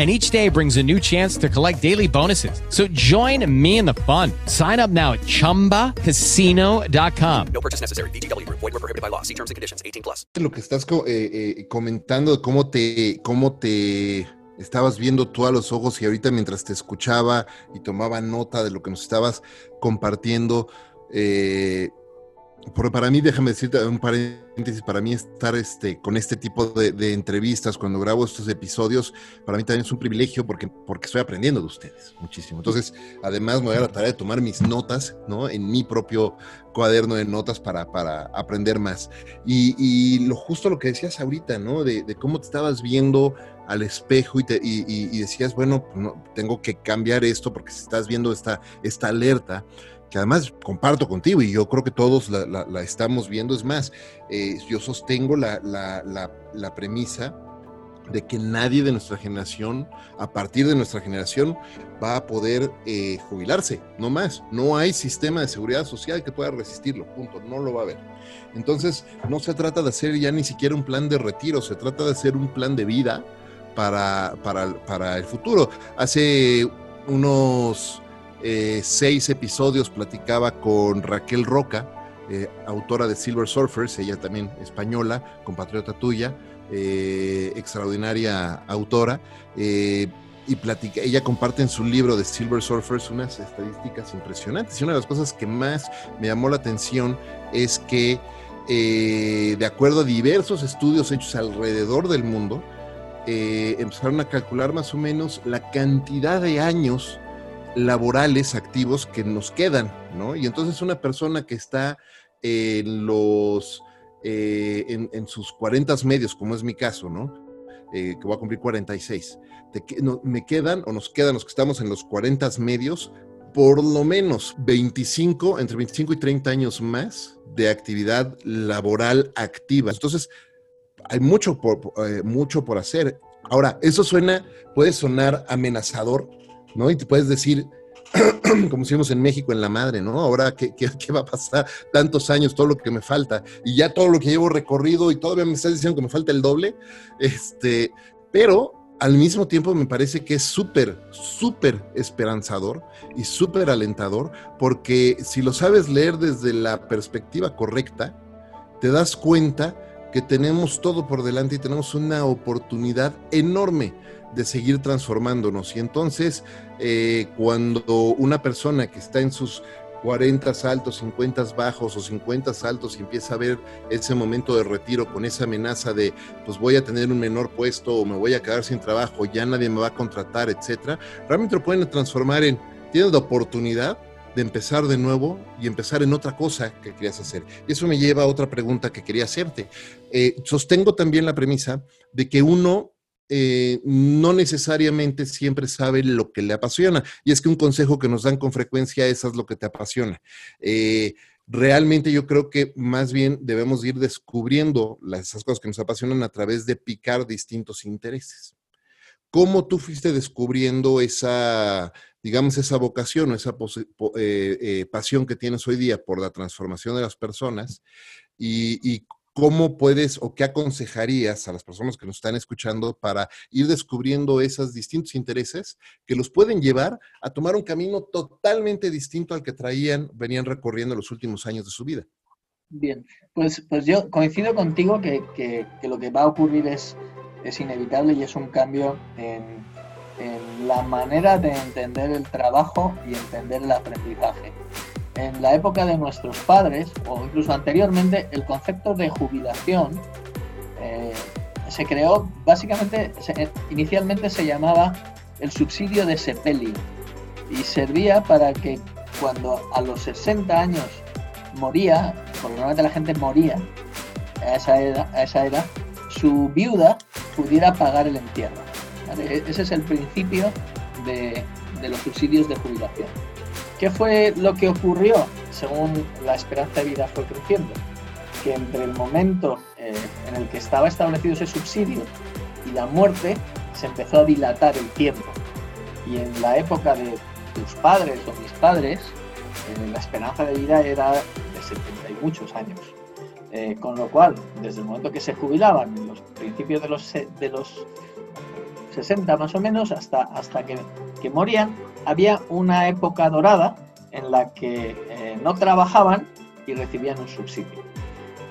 and each day brings a new chance to collect daily bonuses. So join me in the fun. Sign up now at ChumbaCasino.com. No purchase necessary. BGW. Void were prohibited by law. See terms and conditions. 18 plus. Lo que estás eh, eh, comentando cómo te, cómo te estabas viendo tú a los ojos y ahorita mientras te escuchaba y tomaba nota de lo que nos estabas compartiendo, eh, porque para mí, déjame decirte un paréntesis, para mí estar este, con este tipo de, entrevistas, cuando grabo estos episodios, para mí también es un privilegio porque, porque estoy aprendiendo de ustedes muchísimo. Entonces, además me voy a la tarea de tomar mis notas, ¿no? En mi propio cuaderno de notas para, para aprender más. Y, lo justo lo que decías ahorita, ¿no? De, cómo te estabas viendo al espejo y, te, y, decías, bueno, no, tengo que cambiar esto porque si estás viendo esta, esta alerta que además comparto contigo y yo creo que todos la, estamos viendo. Es más, eh, yo sostengo la, la, premisa de que nadie de nuestra generación, a partir de nuestra generación, va a poder eh, jubilarse, no más. No hay sistema de seguridad social que pueda resistirlo, punto, no lo va a haber. Entonces, no se trata de hacer ya ni siquiera un plan de retiro, se trata de hacer un plan de vida para, para, para el futuro. Hace unos eh, seis episodios platicaba con Raquel Roca, eh, autora de Silver Surfers, ella también española, compatriota tuya, eh, extraordinaria autora. y platica, ella comparte en su libro de Silver Surfers unas estadísticas impresionantes. Y una de las cosas que más me llamó la atención es que, de acuerdo a diversos estudios hechos alrededor del mundo, empezaron a calcular más o menos la cantidad de años laborales activos que nos quedan, ¿no? Y entonces una persona que está en los, eh, en, sus 40 medios, como es mi caso, ¿no? Eh, que voy a cumplir 46, me quedan o nos quedan los que estamos en los 40 medios por lo menos 25, entre 25 y 30 años más de actividad laboral activa. Entonces, hay mucho por, eh, mucho por hacer. Ahora, eso suena, puede sonar amenazador, ¿no? Y te puedes decir, como decimos en México, en la madre, ¿no? Ahora, ¿qué, ¿qué, va a pasar? Tantos años, todo lo que me falta, y ya todo lo que llevo recorrido y todavía me estás diciendo que me falta el doble, este, pero al mismo tiempo me parece que es súper, súper esperanzador y súper alentador, porque si lo sabes leer desde la perspectiva correcta, te das cuenta que tenemos todo por delante y tenemos una oportunidad enorme de seguir transformándonos. Y entonces, eh, cuando una persona que está en sus 40 saltos, 50 bajos o 50 saltos y empieza a ver ese momento de retiro con esa amenaza de pues voy a tener un menor puesto o me voy a quedar sin trabajo, ya nadie me va a contratar, etcétera, realmente lo pueden transformar en tienes la oportunidad de empezar de nuevo y empezar en otra cosa que querías hacer. Y eso me lleva a otra pregunta que quería hacerte. Eh, sostengo también la premisa de que uno eh, no necesariamente siempre sabe lo que le apasiona. Y es que un consejo que nos dan con frecuencia es haz lo que te apasiona. Eh, realmente yo creo que más bien debemos ir descubriendo las, esas cosas que nos apasionan a través de picar distintos intereses. ¿Cómo tú fuiste descubriendo esa, digamos, esa vocación o esa eh, pasión que tienes hoy día por la transformación de las personas y, y ¿cómo puedes o qué aconsejarías a las personas que nos están escuchando para ir descubriendo esos distintos intereses que los pueden llevar a tomar un camino totalmente distinto al que traían, venían recorriendo los últimos años de su vida? Bien, pues, pues yo coincido contigo que, que, lo que va a ocurrir es, es inevitable y es un cambio en, en la manera de entender el trabajo y entender el aprendizaje en la época de nuestros padres, o incluso anteriormente, el concepto de jubilación eh, se creó, básicamente, inicialmente se llamaba el subsidio de sepelio y servía para que cuando a los 60 años moría, porque normalmente la gente moría a esa edad, a esa edad su viuda pudiera pagar el entierro. E-, ese es el principio de los subsidios de jubilación. ¿Qué fue lo que ocurrió según la esperanza de vida fue creciendo? Que entre el momento eh, en el que estaba establecido ese subsidio y la muerte se empezó a dilatar el tiempo. Y en la época de tus padres o mis padres, eh, la esperanza de vida era de 70 y muchos años. Eh, con lo cual, desde el momento que se jubilaban, en los principios de los, de los 60 más o menos, hasta, hasta que, que morían, había una época dorada en la que eh, no trabajaban y recibían un subsidio.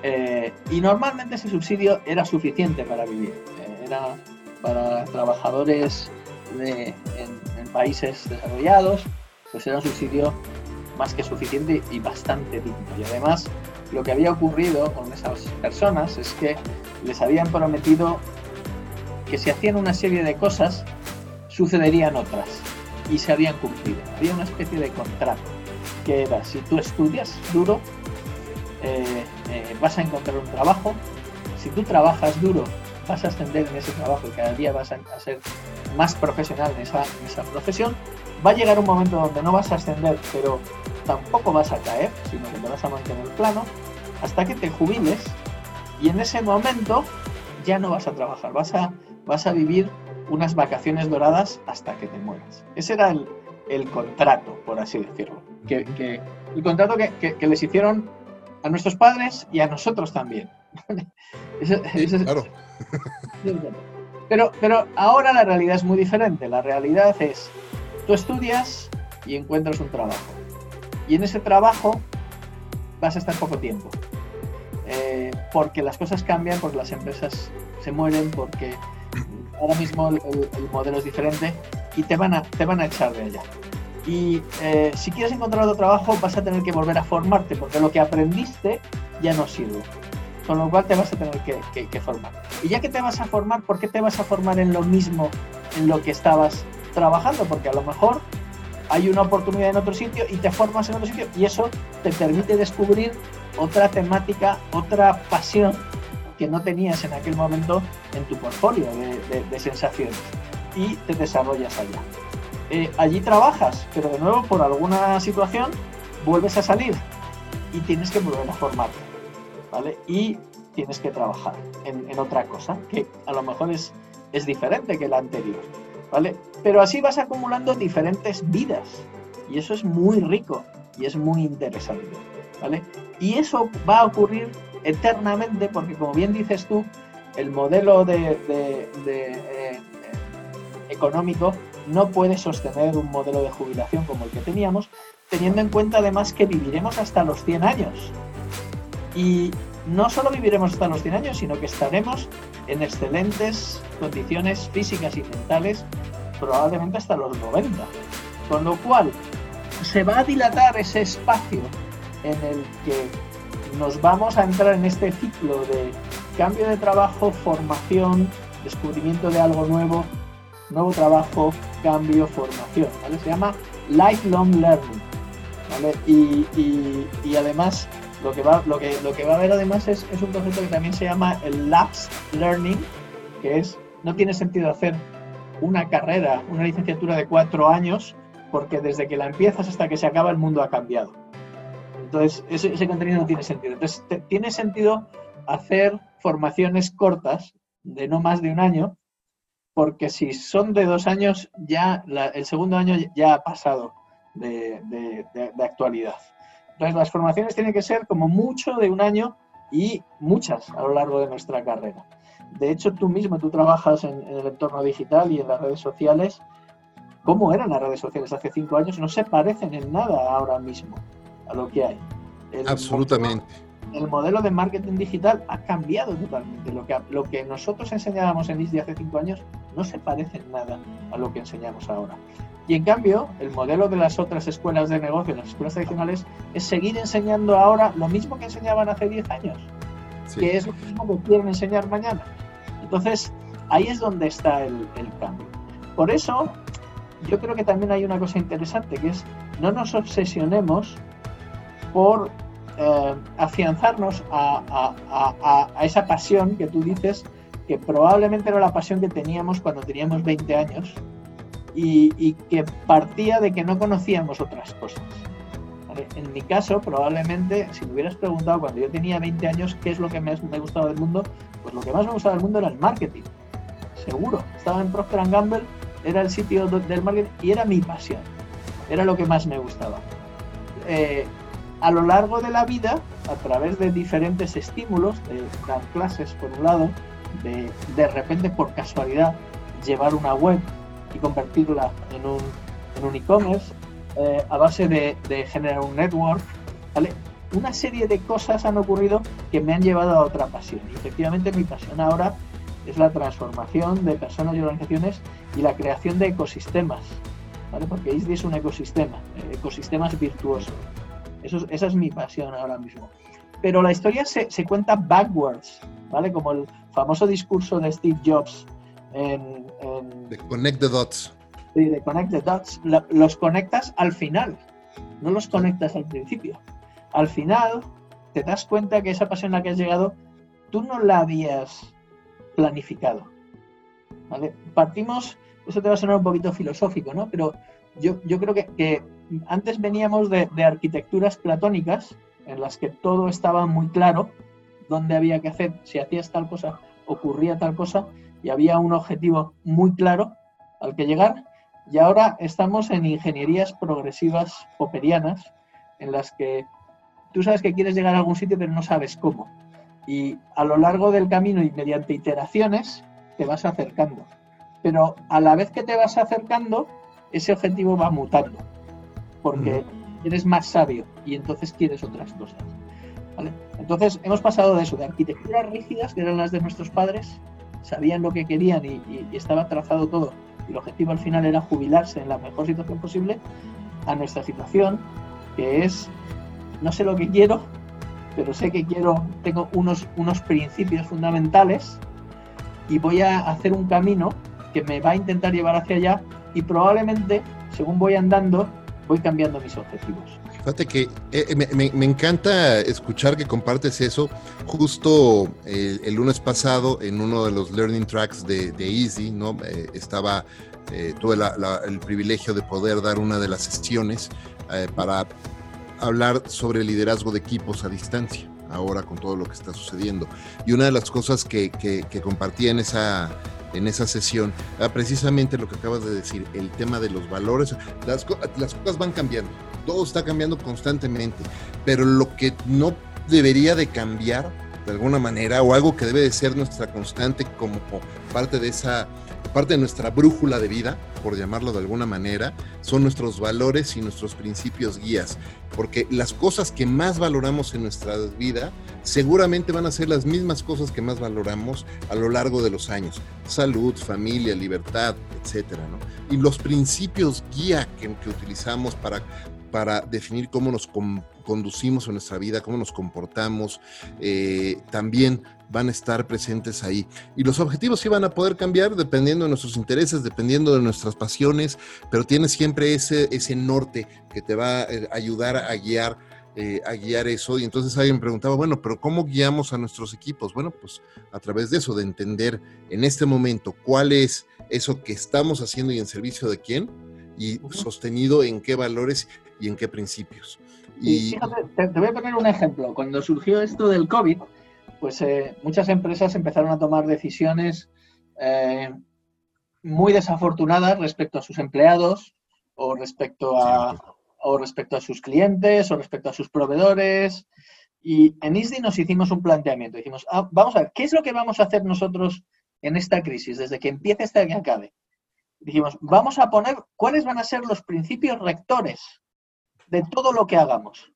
Eh, y normalmente ese subsidio era suficiente para vivir. Eh, era para trabajadores de, en, países desarrollados, pues era un subsidio más que suficiente y bastante digno. Y además, lo que había ocurrido con esas personas es que les habían prometido que si hacían una serie de cosas, sucederían otras y se habían cumplido. Había una especie de contrato que era, si tú estudias duro, eh, eh, vas a encontrar un trabajo, si tú trabajas duro, vas a ascender en ese trabajo y cada día vas a, ser más profesional en esa, profesión, va a llegar un momento donde no vas a ascender, pero tampoco vas a caer, sino que te vas a mantener plano, hasta que te jubiles. Y en ese momento ya no vas a trabajar, vas a, vas a vivir unas vacaciones doradas hasta que te mueras. Ese era el, contrato, por así decirlo. Que, el contrato que, les hicieron a nuestros padres y a nosotros también. claro. pero, pero ahora la realidad es muy diferente. La realidad es, tú estudias y encuentras un trabajo. Y en ese trabajo vas a estar poco tiempo. Eh, porque las cosas cambian, porque las empresas se mueren, porque ahora mismo el, modelo es diferente y te van a, te van a echar de allá. Y eh, si quieres encontrar otro trabajo vas a tener que volver a formarte porque lo que aprendiste ya no sirve. Con lo cual te vas a tener que, que, formar. Y ya que te vas a formar, ¿por qué te vas a formar en lo mismo en lo que estabas trabajando? Porque a lo mejor hay una oportunidad en otro sitio y te formas en otro sitio y eso te permite descubrir otra temática, otra pasión que no tenías en aquel momento en tu portfolio de, sensaciones y te desarrollas allá. eh, allí trabajas, pero de nuevo por alguna situación vuelves a salir y tienes que volver a formarte, ¿vale? Y tienes que trabajar en, otra cosa que a lo mejor es, es diferente que la anterior, ¿vale? Pero así vas acumulando diferentes vidas y eso es muy rico y es muy interesante, ¿vale? Y eso va a ocurrir eternamente porque como bien dices tú, el modelo de, eh, económico no puede sostener un modelo de jubilación como el que teníamos, teniendo en cuenta además que viviremos hasta los 100 años. Y no solo viviremos hasta los 100 años, sino que estaremos en excelentes condiciones físicas y mentales probablemente hasta los 90. Con lo cual, se va a dilatar ese espacio en el que nos vamos a entrar en este ciclo de cambio de trabajo, formación, descubrimiento de algo nuevo, nuevo trabajo, cambio, formación. Se llama lifelong learning. Y, además lo que, va, a haber además es, es un concepto que también se llama el lapse learning, que es, no tiene sentido hacer una carrera, una licenciatura de cuatro años, porque desde que la empiezas hasta que se acaba el mundo ha cambiado. Entonces, ese, contenido no tiene sentido. Entonces, tiene sentido hacer formaciones cortas, de no más de un año, porque si son de dos años, ya el segundo año ya ha pasado de, actualidad. Entonces, las formaciones tienen que ser como mucho de un año y muchas a lo largo de nuestra carrera. De hecho, tú mismo, tú trabajas en, en el entorno digital y en las redes sociales. ¿Cómo eran las redes sociales hace cinco años? No se parecen en nada ahora mismo a lo que hay. Absolutamente. el modelo de marketing digital ha cambiado totalmente. Lo que, lo que nosotros enseñábamos en ISDI hace cinco años no se parece en nada a lo que enseñamos ahora. Y en cambio, el modelo de las otras escuelas de negocio, las escuelas tradicionales, es seguir enseñando ahora lo mismo que enseñaban hace 10 años, que es lo mismo que quieren enseñar mañana. Entonces, ahí es donde está el, el cambio. Por eso, yo creo que también hay una cosa interesante, que es no nos obsesionemos por eh, afianzarnos a, esa pasión que tú dices, que probablemente era la pasión que teníamos cuando teníamos 20 años y, que partía de que no conocíamos otras cosas. En mi caso, probablemente, si me hubieras preguntado cuando yo tenía 20 años qué es lo que más me gustaba del mundo, pues lo que más me gustaba del mundo era el marketing. Seguro. Estaba en Procter Gamble, era el sitio del marketing y era mi pasión. Era lo que más me gustaba. Eh, a lo largo de la vida, a través de diferentes estímulos, de dar clases por un lado, de de repente por casualidad llevar una web y convertirla en un, en un e-commerce, eh, a base de, generar un network, ¿vale? Una serie de cosas han ocurrido que me han llevado a otra pasión. Y efectivamente mi pasión ahora es la transformación de personas y organizaciones y la creación de ecosistemas, ¿vale? Porque ISDI es un ecosistema, eh, ecosistemas virtuosos. Eso, esa es mi pasión ahora mismo. Pero la historia se, se, cuenta backwards, ¿vale? Como el famoso discurso de Steve Jobs en... de Connect the Dots. Sí, de Connect the Dots. los conectas al final, no los conectas al principio. Al final te das cuenta que esa pasión a la que has llegado, tú no la habías planificado. ¿vale? Partimos, eso te va a sonar un poquito filosófico, ¿no? Pero yo, yo creo que, que antes veníamos de, arquitecturas platónicas en las que todo estaba muy claro, dónde había que hacer, si hacías tal cosa, ocurría tal cosa, y había un objetivo muy claro al que llegar. Y ahora estamos en ingenierías progresivas popperianas, en las que tú sabes que quieres llegar a algún sitio, pero no sabes cómo. Y a lo largo del camino y mediante iteraciones te vas acercando. Pero a la vez que te vas acercando, ese objetivo va mutando porque eres más sabio y entonces quieres otras cosas. Entonces hemos pasado de eso, de arquitecturas rígidas, que eran las de nuestros padres, sabían lo que querían y, estaba trazado todo, y el objetivo al final era jubilarse en la mejor situación posible, a nuestra situación, que es, no sé lo que quiero, pero sé que quiero, tengo unos, unos principios fundamentales y voy a hacer un camino que me va a intentar llevar hacia allá y probablemente, según voy andando, voy cambiando mis objetivos. Fíjate que eh, me, encanta escuchar que compartes eso. Justo el, lunes pasado, en uno de los learning tracks de, Easy, ¿no? Eh, estaba, eh, tuve el privilegio de poder dar una de las sesiones para hablar sobre liderazgo de equipos a distancia, ahora con todo lo que está sucediendo. Y una de las cosas que, que, que compartí en esa, en esa sesión era precisamente lo que acabas de decir, el tema de los valores. Las cosas van cambiando todo está cambiando constantemente, pero lo que no debería de cambiar de alguna manera o algo que debe de ser nuestra constante como parte de esa parte de nuestra brújula de vida, por llamarlo de alguna manera, son nuestros valores y nuestros principios guías, porque las cosas que más valoramos en nuestra vida seguramente van a ser las mismas cosas que más valoramos a lo largo de los años, salud, familia, libertad, etcétera, Y los principios guía que utilizamos para para definir cómo nos conducimos en nuestra vida, cómo nos comportamos, eh, también van a estar presentes ahí. Y los objetivos sí van a poder cambiar dependiendo de nuestros intereses, dependiendo de nuestras pasiones, pero tienes siempre ese, ese norte que te va a eh, ayudar a guiar. Eh, a guiar eso y entonces alguien preguntaba, bueno, pero ¿cómo guiamos a nuestros equipos? Bueno, pues a través de eso, de entender en este momento cuál es eso que estamos haciendo y en servicio de quién y sostenido en qué valores y en qué principios. Y, te, voy a poner un ejemplo. Cuando surgió esto del COVID, pues eh, muchas empresas empezaron a tomar decisiones eh, muy desafortunadas respecto a sus empleados o respecto a, o respecto a sus clientes o respecto a sus proveedores. Y en ISDI nos hicimos un planteamiento. Dijimos, ah, vamos a ver, ¿qué es lo que vamos a hacer nosotros en esta crisis, desde que empiece hasta que acabe? Dijimos, vamos a poner cuáles van a ser los principios rectores de todo lo que hagamos.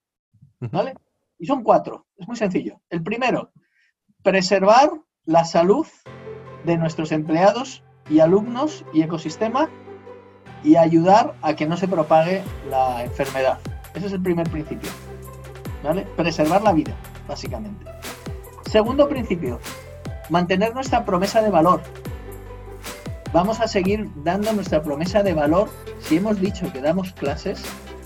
¿Vale? Y son cuatro. Es muy sencillo. El primero, preservar la salud de nuestros empleados y alumnos y ecosistema y ayudar a que no se propague la enfermedad. Ese es el primer principio. ¿Vale? Preservar la vida, básicamente. Segundo principio, mantener nuestra promesa de valor. Vamos a seguir dando nuestra promesa de valor. Si hemos dicho que damos clases,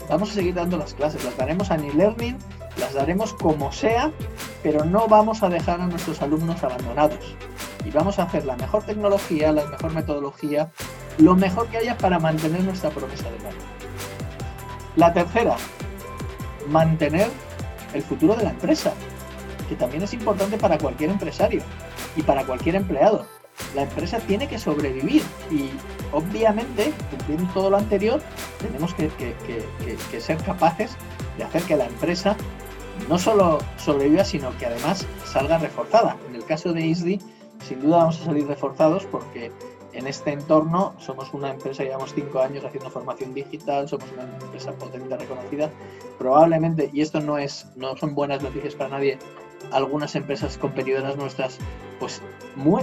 Vamos a seguir dando las clases, las daremos a e-learning, las daremos como sea, pero no vamos a dejar a nuestros alumnos abandonados. Y vamos a hacer la mejor tecnología, la mejor metodología, lo mejor que haya para mantener nuestra promesa de valor. La tercera, mantener el futuro de la empresa, que también es importante para cualquier empresario y para cualquier empleado. La empresa tiene que sobrevivir y obviamente, cumpliendo todo lo anterior, tenemos que, ser capaces de hacer que la empresa no solo sobreviva, sino que además salga reforzada. En el caso de ISDI, sin duda vamos a salir reforzados porque en este entorno somos una empresa, llevamos cinco años haciendo formación digital, somos una empresa potente reconocida. Probablemente, y esto no es, no son buenas noticias para nadie, algunas empresas competidoras nuestras, pues muy,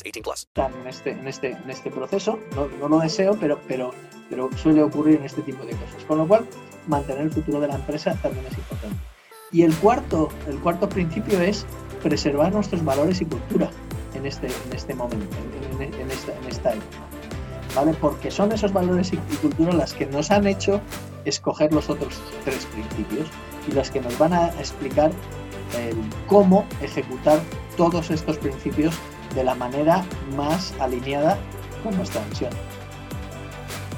18 plus. En este, en este, en este proceso, no, no lo deseo, pero, pero, pero suele ocurrir en este tipo de cosas. Con lo cual, mantener el futuro de la empresa también es importante. Y el cuarto, el cuarto principio es preservar nuestros valores y cultura en este, en este momento, en, esta, en esta época. ¿Vale? Porque son esos valores y, cultura las que nos han hecho escoger los otros tres principios y las que nos van a explicar cómo ejecutar todos estos principios de la manera más alineada con nuestra misión.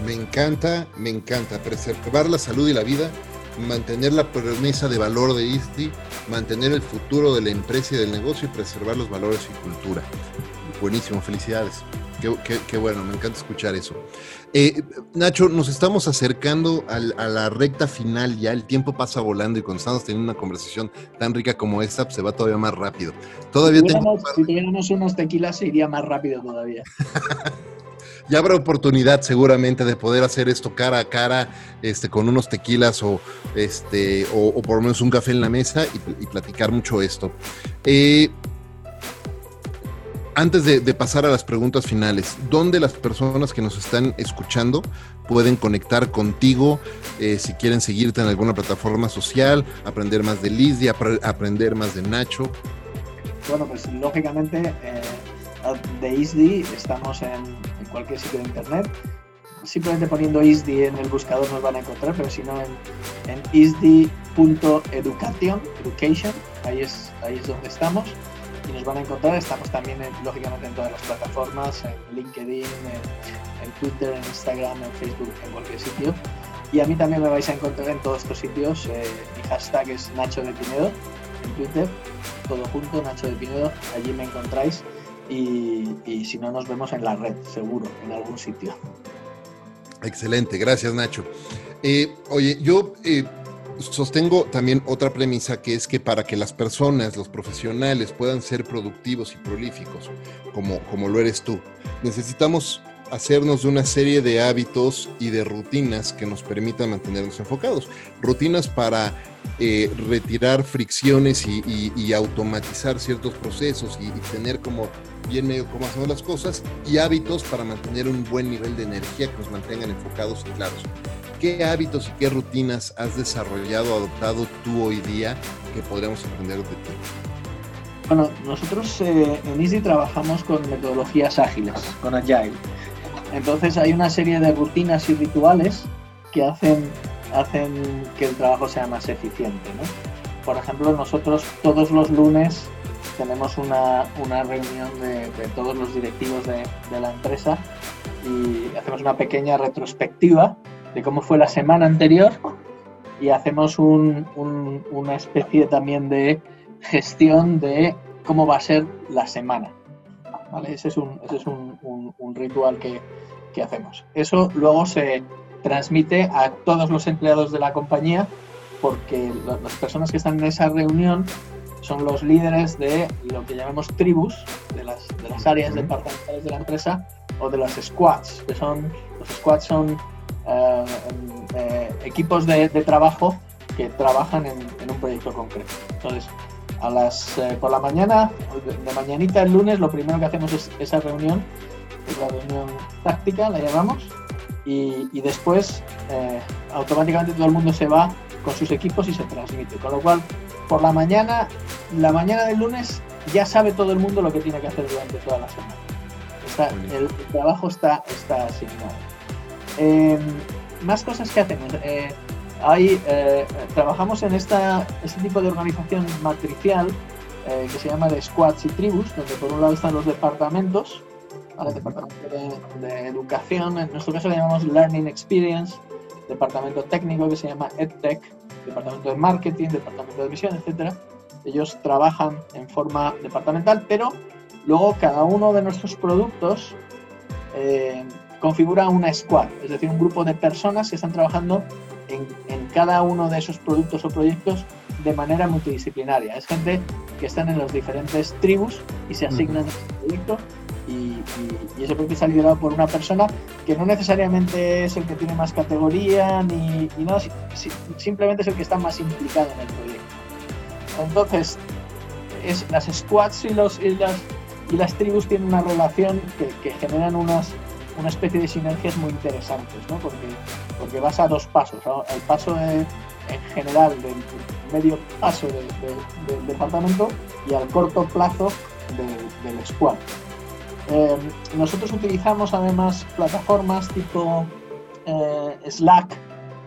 Me encanta, me encanta preservar la salud y la vida, mantener la promesa de valor de ISDI, mantener el futuro de la empresa y del negocio y preservar los valores y cultura. Buenísimo, felicidades. Qué, bueno, me encanta escuchar eso. Eh, Nacho, nos estamos acercando a la recta final ya, el tiempo pasa volando y cuando estamos teniendo una conversación tan rica como esta, pues, se va todavía más rápido. Todavía si tuviéramos, unos tequilas, se iría más rápido todavía. ya habrá oportunidad seguramente de poder hacer esto cara a cara, este, con unos tequilas o, este, o, por lo menos un café en la mesa y, platicar mucho esto. Eh, antes de, pasar a las preguntas finales, ¿dónde las personas que nos están escuchando pueden conectar contigo eh, si quieren seguirte en alguna plataforma social, aprender más de Liz aprender más de Nacho? Bueno, pues lógicamente eh, de ISDI estamos en, cualquier sitio de internet. Simplemente poniendo ISDI en el buscador nos van a encontrar, pero si no en, en isdi.education, education, ahí es, ahí es donde estamos y nos van a encontrar. Estamos también, lógicamente, en todas las plataformas, en LinkedIn, en, Twitter, en Instagram, en Facebook, en cualquier sitio. Y a mí también me vais a encontrar en todos estos sitios. Eh, mi hashtag es Nacho de Pinedo en Twitter, todo junto, Nacho de Pinedo, allí me encontráis. Y, y si no, nos vemos en la red, seguro, en algún sitio. Excelente, gracias Nacho. Eh, oye, yo eh, sostengo también otra premisa que es que para que las personas, los profesionales puedan ser productivos y prolíficos, como, como lo eres tú, necesitamos hacernos de una serie de hábitos y de rutinas que nos permitan mantenernos enfocados. Rutinas para eh, retirar fricciones y, automatizar ciertos procesos y, tener como bien medio cómo hacemos las cosas y hábitos para mantener un buen nivel de energía que nos mantengan enfocados y claros. ¿Qué hábitos y qué rutinas has desarrollado, adoptado tú hoy día que podríamos aprender de ti? Bueno, nosotros eh, en Easy trabajamos con metodologías ágiles, con Agile. Entonces hay una serie de rutinas y rituales que hacen, hacen que el trabajo sea más eficiente. Por ejemplo, nosotros todos los lunes tenemos una, reunión de, todos los directivos de, de la empresa y hacemos una pequeña retrospectiva de cómo fue la semana anterior y hacemos una especie también de gestión de cómo va a ser la semana. Ese es un, ese es un, ritual que, hacemos. Eso luego se transmite a todos los empleados de la compañía porque las personas que están en esa reunión son los líderes de lo que llamamos tribus, de las, de las áreas departamentales de la empresa o de las squads, que son, los squads son eh, eh, equipos de, trabajo que trabajan en, un proyecto concreto. Entonces, a las, eh, por la mañana, de, mañanita el lunes, lo primero que hacemos es esa reunión, es la reunión táctica, la llamamos, y, después automáticamente todo el mundo se va con sus equipos y se transmite. Con lo cual, por la mañana, la mañana del lunes, ya sabe todo el mundo lo que tiene que hacer durante toda la semana. el, trabajo está, está asignado. Em, más cosas que hacemos. Eh, eh, trabajamos en esta, este tipo de organización matricial eh, que se llama de squads y tribus, donde por un lado están los departamentos, departamento de, educación, en nuestro caso le llamamos Learning Experience, departamento técnico que se llama EdTech, departamento de marketing, departamento de misión, etc. Ellos trabajan en forma departamental, pero luego cada uno de nuestros productos configura una squad, es decir, un grupo de personas que están trabajando en, cada uno de esos productos o proyectos de manera multidisciplinaria. Es gente que están en las diferentes tribus y se asignan a ese proyecto y, ese proyecto está liderado por una persona que no necesariamente es el que tiene más categoría ni, no, simplemente es el que está más implicado en el proyecto. Entonces, es, las squads y, los, y, las, y las tribus tienen una relación que, que generan unas una especie de sinergias muy interesantes, ¿no? porque, porque vas a dos pasos. El paso en general del medio paso del departamento y al corto plazo del squad. Eh, nosotros utilizamos además plataformas tipo eh, Slack,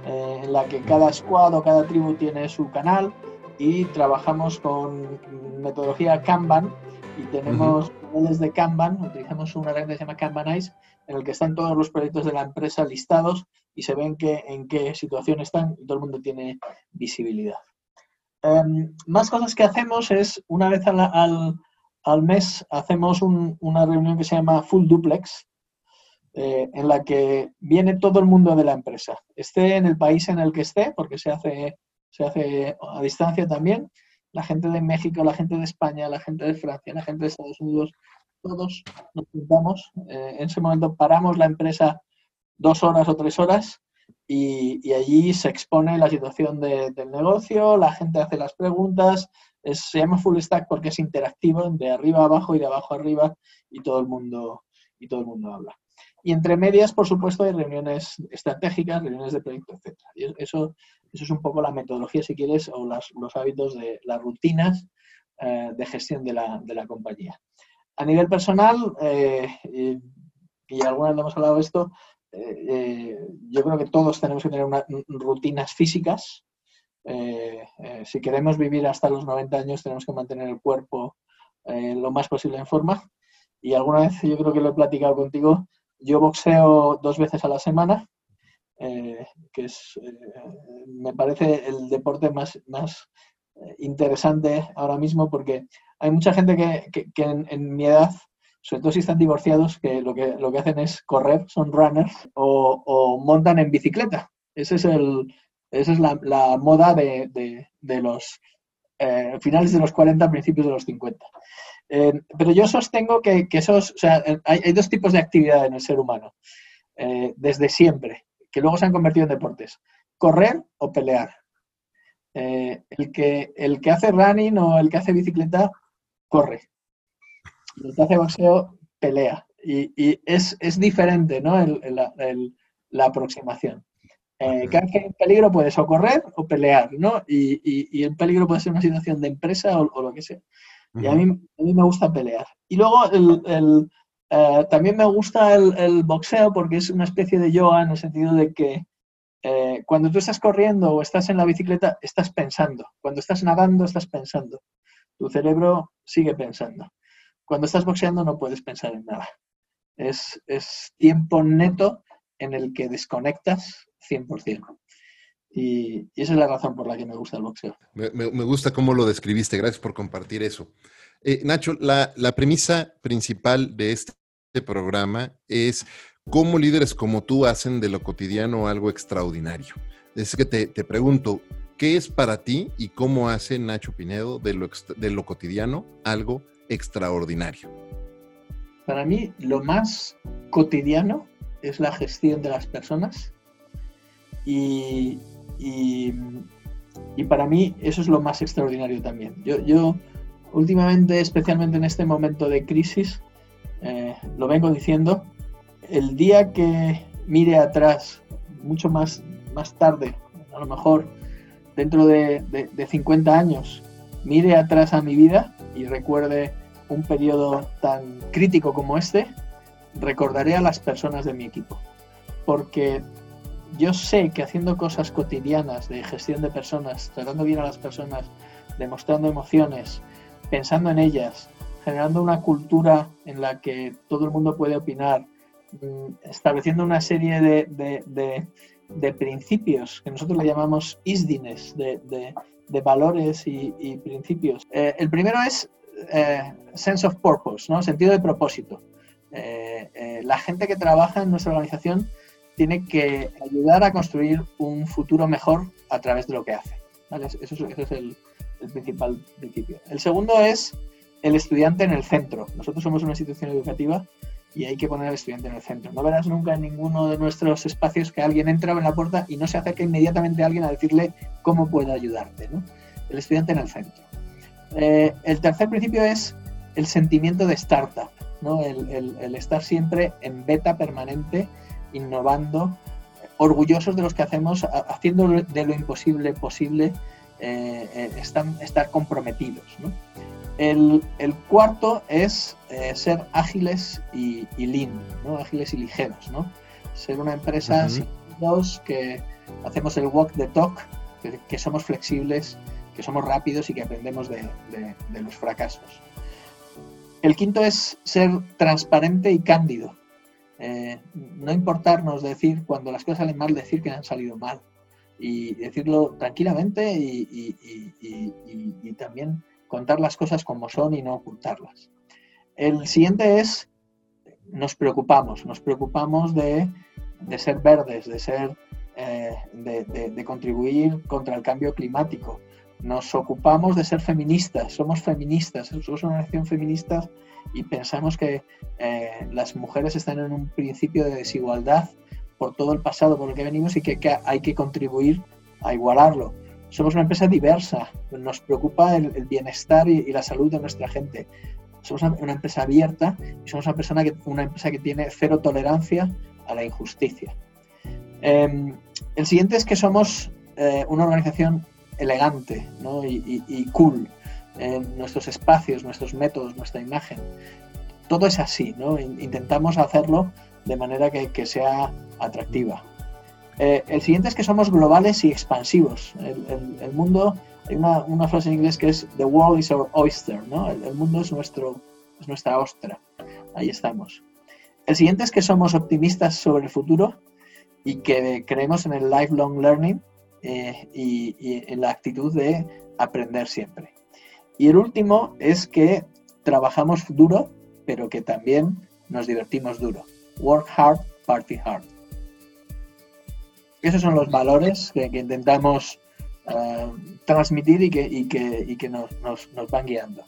eh, en la que cada squad o cada tribu tiene su canal y trabajamos con metodología Kanban y tenemos niveles de Kanban, utilizamos una herramienta que se llama Kanbanize, en el que están todos los proyectos de la empresa listados y se ven que, en qué situación están y todo el mundo tiene visibilidad. Em, más cosas que hacemos es, una vez al, al mes hacemos una reunión que se llama Full Duplex, eh, en la que viene todo el mundo de la empresa, esté en el país en el que esté, porque se hace, se hace a distancia también, la gente de México, la gente de España, la gente de Francia, la gente de Estados Unidos, todos nos juntamos. Eh, en ese momento paramos la empresa dos horas o tres horas y, allí se expone la situación del negocio, la gente hace las preguntas, se llama full stack porque es interactivo, de arriba a abajo y de abajo a arriba, y todo el mundo, y todo el mundo habla. Y entre medias, por supuesto, hay reuniones estratégicas, reuniones de proyecto, etc. Y eso, eso es un poco la metodología, si quieres, o los hábitos de las rutinas eh, de gestión de la, de la, compañía. A nivel personal, eh, y, alguna vez hemos hablado de esto, eh, yo creo que todos tenemos que tener rutinas físicas, eh, eh, si queremos vivir hasta los 90 años, tenemos que mantener el cuerpo eh, lo más posible en forma. Y alguna vez, yo creo que lo he platicado contigo, yo boxeo dos veces a la semana, que es, me parece el deporte más, más interesante ahora mismo porque hay mucha gente que, en, mi edad sobre todo si están divorciados, que lo que, lo que hacen es correr, son runners, o, montan en bicicleta. Ese es el, esa es la, moda de, los eh, finales de los 40, principios de los 50. Eh, pero yo sostengo que, esos, o sea, hay, dos tipos de actividad en el ser humano, eh, desde siempre, que luego se han convertido en deportes. Correr o pelear. el, que, el que hace running o el que hace bicicleta, corre. El que hace boxeo, pelea. Y, es, diferente ¿no? la aproximación. Eh, cada que hay un peligro puedes o correr o pelear, ¿no? Y, el peligro puede ser una situación de empresa o, lo que sea. Y a mí, a mí me gusta pelear. Y luego el, eh, también me gusta el, boxeo porque es una especie de yoga en el sentido de que eh, cuando tú estás corriendo o estás en la bicicleta, estás pensando. Cuando estás nadando, estás pensando. Tu cerebro sigue pensando. Cuando estás boxeando no puedes pensar en nada. Es, es tiempo neto en el que desconectas 100%. Y, y, esa es la razón por la que me gusta el boxeo. Me, gusta cómo lo describiste, gracias por compartir eso. Eh, Nacho, la, premisa principal de este programa es cómo líderes como tú hacen de lo cotidiano algo extraordinario. Es que te, pregunto, ¿qué es para ti y cómo hace Nacho Pinedo de lo, cotidiano algo extraordinario? Para mí, lo más cotidiano es la gestión de las personas y, para mí eso es lo más extraordinario también. Yo, últimamente, especialmente en este momento de crisis, eh, lo vengo diciendo, el día que mire atrás, mucho más tarde, a lo mejor dentro de, de, de 50 años, mire atrás a mi vida y recuerde un periodo tan crítico como este, recordaré a las personas de mi equipo. Porque yo sé que haciendo cosas cotidianas de gestión de personas, tratando bien a las personas, demostrando emociones, pensando en ellas, generando una cultura en la que todo el mundo puede opinar, mm, estableciendo una serie de, principios que nosotros le llamamos ISDINES, de, valores y, principios. Eh, el primero es eh, sense of purpose, ¿no? sentido de propósito. Eh, la gente que trabaja en nuestra organización tiene que ayudar a construir un futuro mejor a través de lo que hace. Eso, es, el, principal principio. El segundo es el estudiante en el centro. Nosotros somos una institución educativa y hay que poner al estudiante en el centro. No verás nunca en ninguno de nuestros espacios que alguien entra en la puerta y no se acerca inmediatamente a alguien a decirle cómo puedo ayudarte. El estudiante en el centro. Eh, el tercer principio es el sentimiento de startup, ¿no? el, estar siempre en beta permanente innovando, orgullosos de los que hacemos, haciendo de lo imposible posible, eh, eh, están, estar comprometidos. El, cuarto es eh, ser ágiles y, lean, ¿no? ágiles y ligeros. ¿no? Ser una empresa que hacemos el walk the talk, que, somos flexibles, que somos rápidos y que aprendemos de, de los fracasos. El quinto es ser transparente y cándido. Eh, no importarnos decir cuando las cosas salen mal, decir que han salido mal y decirlo tranquilamente y, también contar las cosas como son y no ocultarlas. El siguiente es, nos preocupamos, nos preocupamos de, ser verdes, de, ser, eh, de, contribuir contra el cambio climático. Nos ocupamos de ser feministas, somos feministas, somos una nación feminista y pensamos que eh, las mujeres están en un principio de desigualdad por todo el pasado por el que venimos y que, hay que contribuir a igualarlo. Somos una empresa diversa, nos preocupa el, bienestar y, la salud de nuestra gente. Somos una, empresa abierta y somos una, persona que, una empresa que tiene cero tolerancia a la injusticia. Em, el siguiente es que somos eh, una organización elegante y cool nuestros espacios, nuestros métodos, nuestra imagen. Todo es así, ¿no? Intentamos hacerlo de manera que, sea atractiva. Eh, el siguiente es que somos globales y expansivos. El, mundo, hay una, frase en inglés que es The world is our oyster, ¿no? El, mundo es, nuestro, es nuestra ostra. Ahí estamos. El siguiente es que somos optimistas sobre el futuro y que creemos en el lifelong learning eh, y en la actitud de aprender siempre. Y el último es que trabajamos duro, pero que también nos divertimos duro. Work hard, party hard. Esos son los valores que, intentamos eh, transmitir y que, nos, van guiando.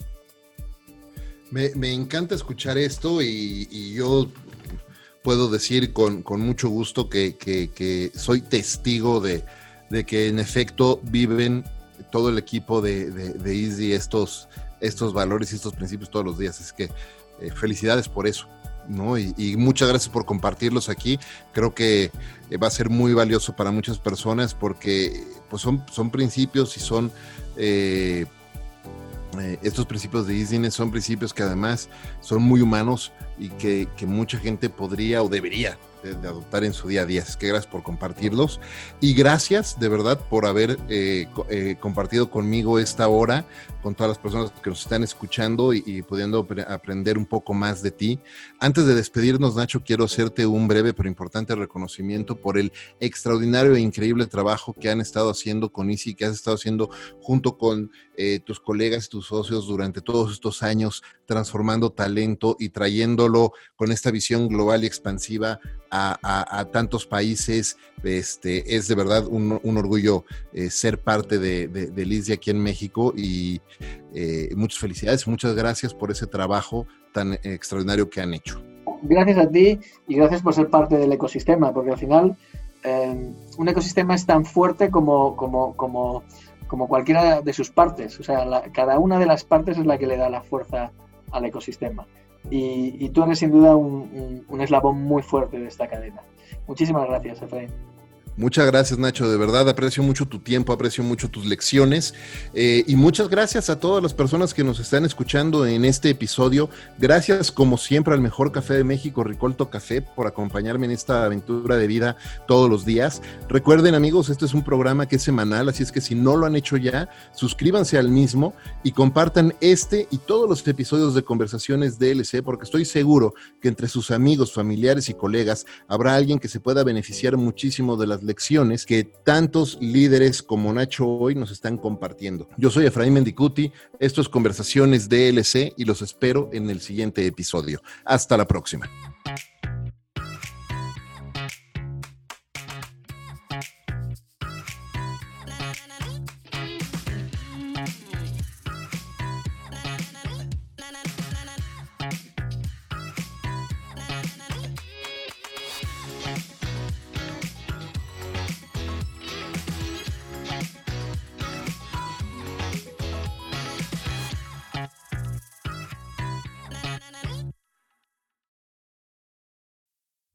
Me, encanta escuchar esto y, yo puedo decir con, mucho gusto que, soy testigo de, que en efecto viven todo el equipo de, de, Easy estos, estos valores y estos principios todos los días. Es que eh, felicidades por eso. ¿No? Y, muchas gracias por compartirlos aquí. Creo que eh, va a ser muy valioso para muchas personas porque pues son, son principios y son eh, estos principios de Easy son principios que además son muy humanos y que mucha gente podría o debería de, adoptar en su día a día. Es que gracias por compartirlos y gracias de verdad por haber eh, eh, compartido conmigo esta hora, con todas las personas que nos están escuchando y, pudiendo aprender un poco más de ti. Antes de despedirnos, Nacho, quiero hacerte un breve pero importante reconocimiento por el extraordinario e increíble trabajo que han estado haciendo con ICI, que has estado haciendo junto con eh, tus colegas, tus socios durante todos estos años, transformando talento y trayéndolo con esta visión global y expansiva a, tantos países. Este, es de verdad un, orgullo eh, ser parte de, de, aquí en México y eh, muchas felicidades, muchas gracias por ese trabajo tan extraordinario que han hecho. Gracias a ti y gracias por ser parte del ecosistema, porque al final un ecosistema es tan fuerte como, como, como como cualquiera de sus partes. O sea, cada una de las partes es la que le da la fuerza al ecosistema. Y, tú eres sin duda un, un, eslabón muy fuerte de esta cadena. Muchísimas gracias, Efraín. Muchas gracias, Nacho. De verdad, aprecio mucho tu tiempo, aprecio mucho tus lecciones. Eh, y muchas gracias a todas las personas que nos están escuchando en este episodio. Gracias, como siempre, al mejor café de México, Ricolto Café, por acompañarme en esta aventura de vida todos los días. Recuerden, amigos, este es un programa que es semanal, así es que si no lo han hecho ya, suscríbanse al mismo y compartan este y todos los episodios de Conversaciones DLC, porque estoy seguro que entre sus amigos, familiares y colegas habrá alguien que se pueda beneficiar muchísimo de las lecciones que tantos líderes como Nacho hoy nos están compartiendo. Yo soy Efraín Mendicuti, esto es Conversaciones DLC y los espero en el siguiente episodio. Hasta la próxima.